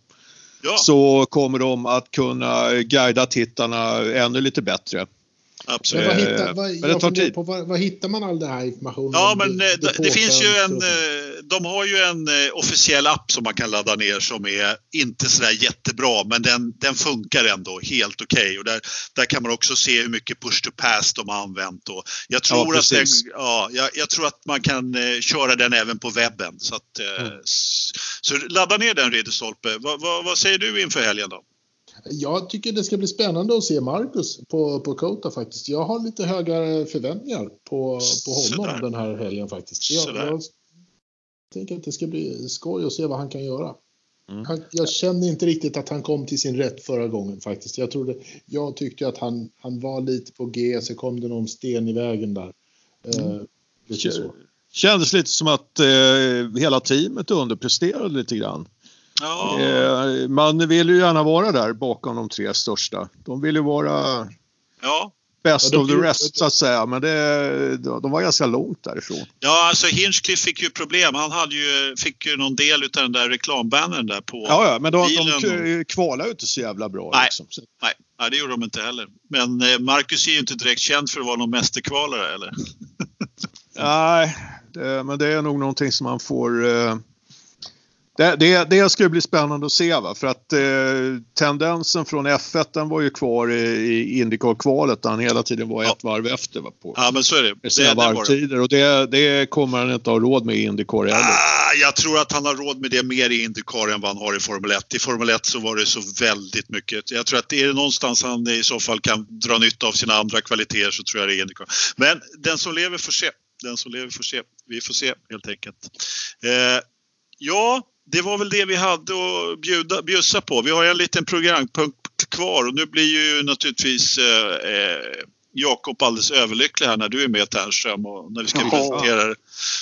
ja. så kommer de att kunna guida tittarna ännu lite bättre. Absolut. Men vad hittar, vad, men det tar tid. På, vad, vad, hittar man all den här informationen? Ja, men det, det, det finns ju en... De har ju en officiell app som man kan ladda ner som är inte sådär jättebra men den, den funkar ändå helt okej. Okay. Och där, där kan man också se hur mycket push to pass de har använt. Och jag, tror ja, att den, ja, jag, jag, tror att man kan eh, köra den även på webben. Så, att, eh, mm. så ladda ner den Ridderstolpe. Va, va, vad säger du inför helgen då? Jag tycker det ska bli spännande att se Marcus på, på Kota faktiskt. Jag har lite höga förväntningar på, på honom Sådär. den här helgen faktiskt. Jag, jag, tänker att det ska bli skoj att se vad han kan göra. Mm. Han, jag känner inte riktigt att han kom till sin rätt förra gången faktiskt. Jag, trodde, jag tyckte att han, han var lite på G, så kom det någon sten i vägen där. Mm. Eh, lite så. Kändes lite som att eh, hela teamet underpresterade lite grann. Ja. Eh, man vill ju gärna vara där bakom de tre största. De vill ju vara ja. best ja, of the rest så att säga, men det, de var ganska långt därifrån. Ja, alltså Hinchcliffe fick ju problem. Han hade ju, fick ju någon del av den där reklambannern där på Ja, ja men de, de kvalade ju inte så jävla bra. Nej, liksom. nej, nej, det gjorde de inte heller. Men eh, Marcus är ju inte direkt känd för att vara någon mästerkvalare, eller? nej, det, men det är nog någonting som man får eh, det, det, det ska bli spännande att se va? för att eh, tendensen från F1 den var ju kvar i, i Indycar-kvalet där han hela tiden var ja. ett varv efter. Va, på, ja men så är det. Med sina det, varvtider och det, det kommer han inte ha råd med i Indycar heller. Ah, jag tror att han har råd med det mer i Indycar än vad han har i Formel 1. I Formel 1 så var det så väldigt mycket. Jag tror att det är någonstans han i så fall kan dra nytta av sina andra kvaliteter så tror jag det är Indycar. Men den som lever får se. Den som lever får se. Vi får se helt enkelt. Eh, ja, det var väl det vi hade att bjuda, bjussa på. Vi har en liten programpunkt kvar och nu blir ju naturligtvis eh, eh Jakob alldeles överlycklig här när du är med Ternström och när vi ska presentera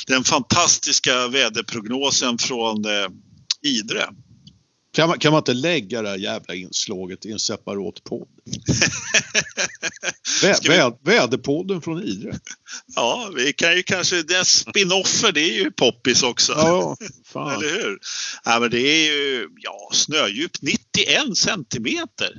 den fantastiska väderprognosen från eh, Idre. Kan man, kan man inte lägga det här jävla inslaget i en separat podd? Vä, vi... Väderpodden från Idre. Ja, vi kan ju kanske, det spinoffer det är ju poppis också. Ja, fan. Eller hur? Ja, men det är ju, ja, snödjup 91 centimeter.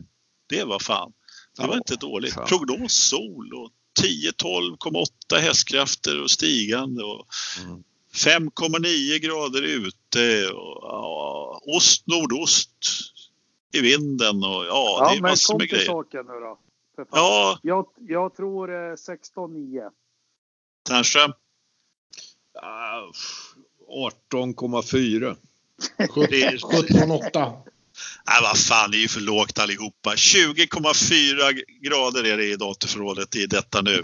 Det var fan. Det var ja, inte dåligt. Fan. Prognos sol och 10-12,8 hästkrafter och stigande. Och mm. 5,9 grader ute och ja, ost nordost i vinden och ja, ja det är massor med grejer. Ja, men kom till saken nu då. Ja. Jag, jag tror eh, 16,9. Ternström? Uh, 18,4. 17,8. Nej, vad fan, det är ju för lågt allihopa. 20,4 grader är det i datorförrådet i detta nu.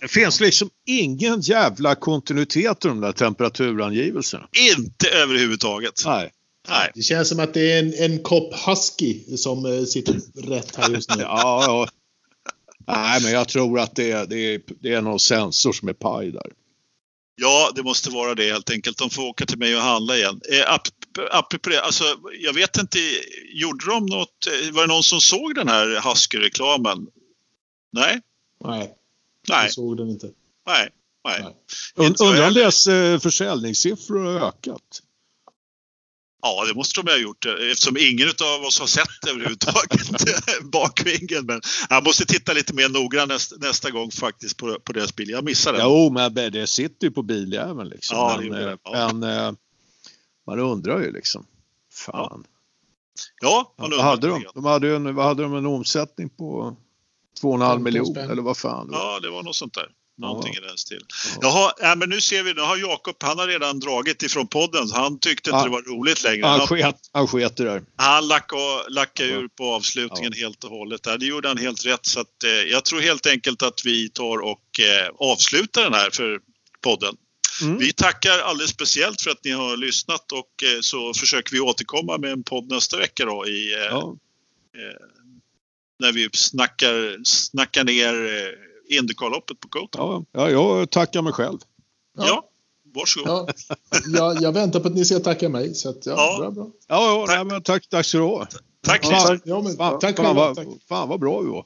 Det finns liksom ingen jävla kontinuitet i de där temperaturangivelserna. Inte överhuvudtaget. Nej. Nej. Det känns som att det är en, en kopp husky som uh, sitter rätt här just nu. ja, ja. Nej, men jag tror att det är, det är, det är någon sensor som är paj där. Ja, det måste vara det helt enkelt. De får åka till mig och handla igen. Eh, apropå det, alltså, jag vet inte, gjorde de något, eh, var det någon som såg den här Husky-reklamen? Nej? Nej, Nej. jag såg den inte. Nej. Nej. Undrar om deras eh, försäljningssiffror har ökat? Ja, det måste de ha gjort eftersom ingen av oss har sett överhuvudtaget bakvingeln. Men jag måste titta lite mer noggrant nästa, nästa gång faktiskt på, på deras bil. Jag missade den. Jo, men det sitter ju på biljäveln liksom. Ja, men, det, ja. men eh, man undrar ju liksom. Fan. Ja, man undrar. Vad hade de? De hade, en, vad hade de en omsättning på? 2,5 miljoner eller vad fan? Ja, det var något sånt där. Någonting ja. i den stilen. Jaha, ja, men nu ser vi, nu har Jakob, han har redan dragit ifrån podden. Så han tyckte inte ja. det var roligt längre. Han, sket, han sket det där. Han lackade, lackade ur på avslutningen ja. helt och hållet. Där. Det gjorde han helt rätt. Så att, eh, jag tror helt enkelt att vi tar och eh, avslutar den här för podden. Mm. Vi tackar alldeles speciellt för att ni har lyssnat och eh, så försöker vi återkomma med en podd nästa vecka då i eh, ja. eh, när vi snackar, snackar ner eh, Indycarloppet på Kota. Ja, ja, jag tackar mig själv. Ja, ja varsågod. Ja, jag, jag väntar på att ni ska tacka mig. Så att, ja, ja. Bra, bra. Ja, ja tack. Nej, men tack, tack så du ha. Tack, fan, ja, men, fan, tack, fan, vad, fan vad bra vi var.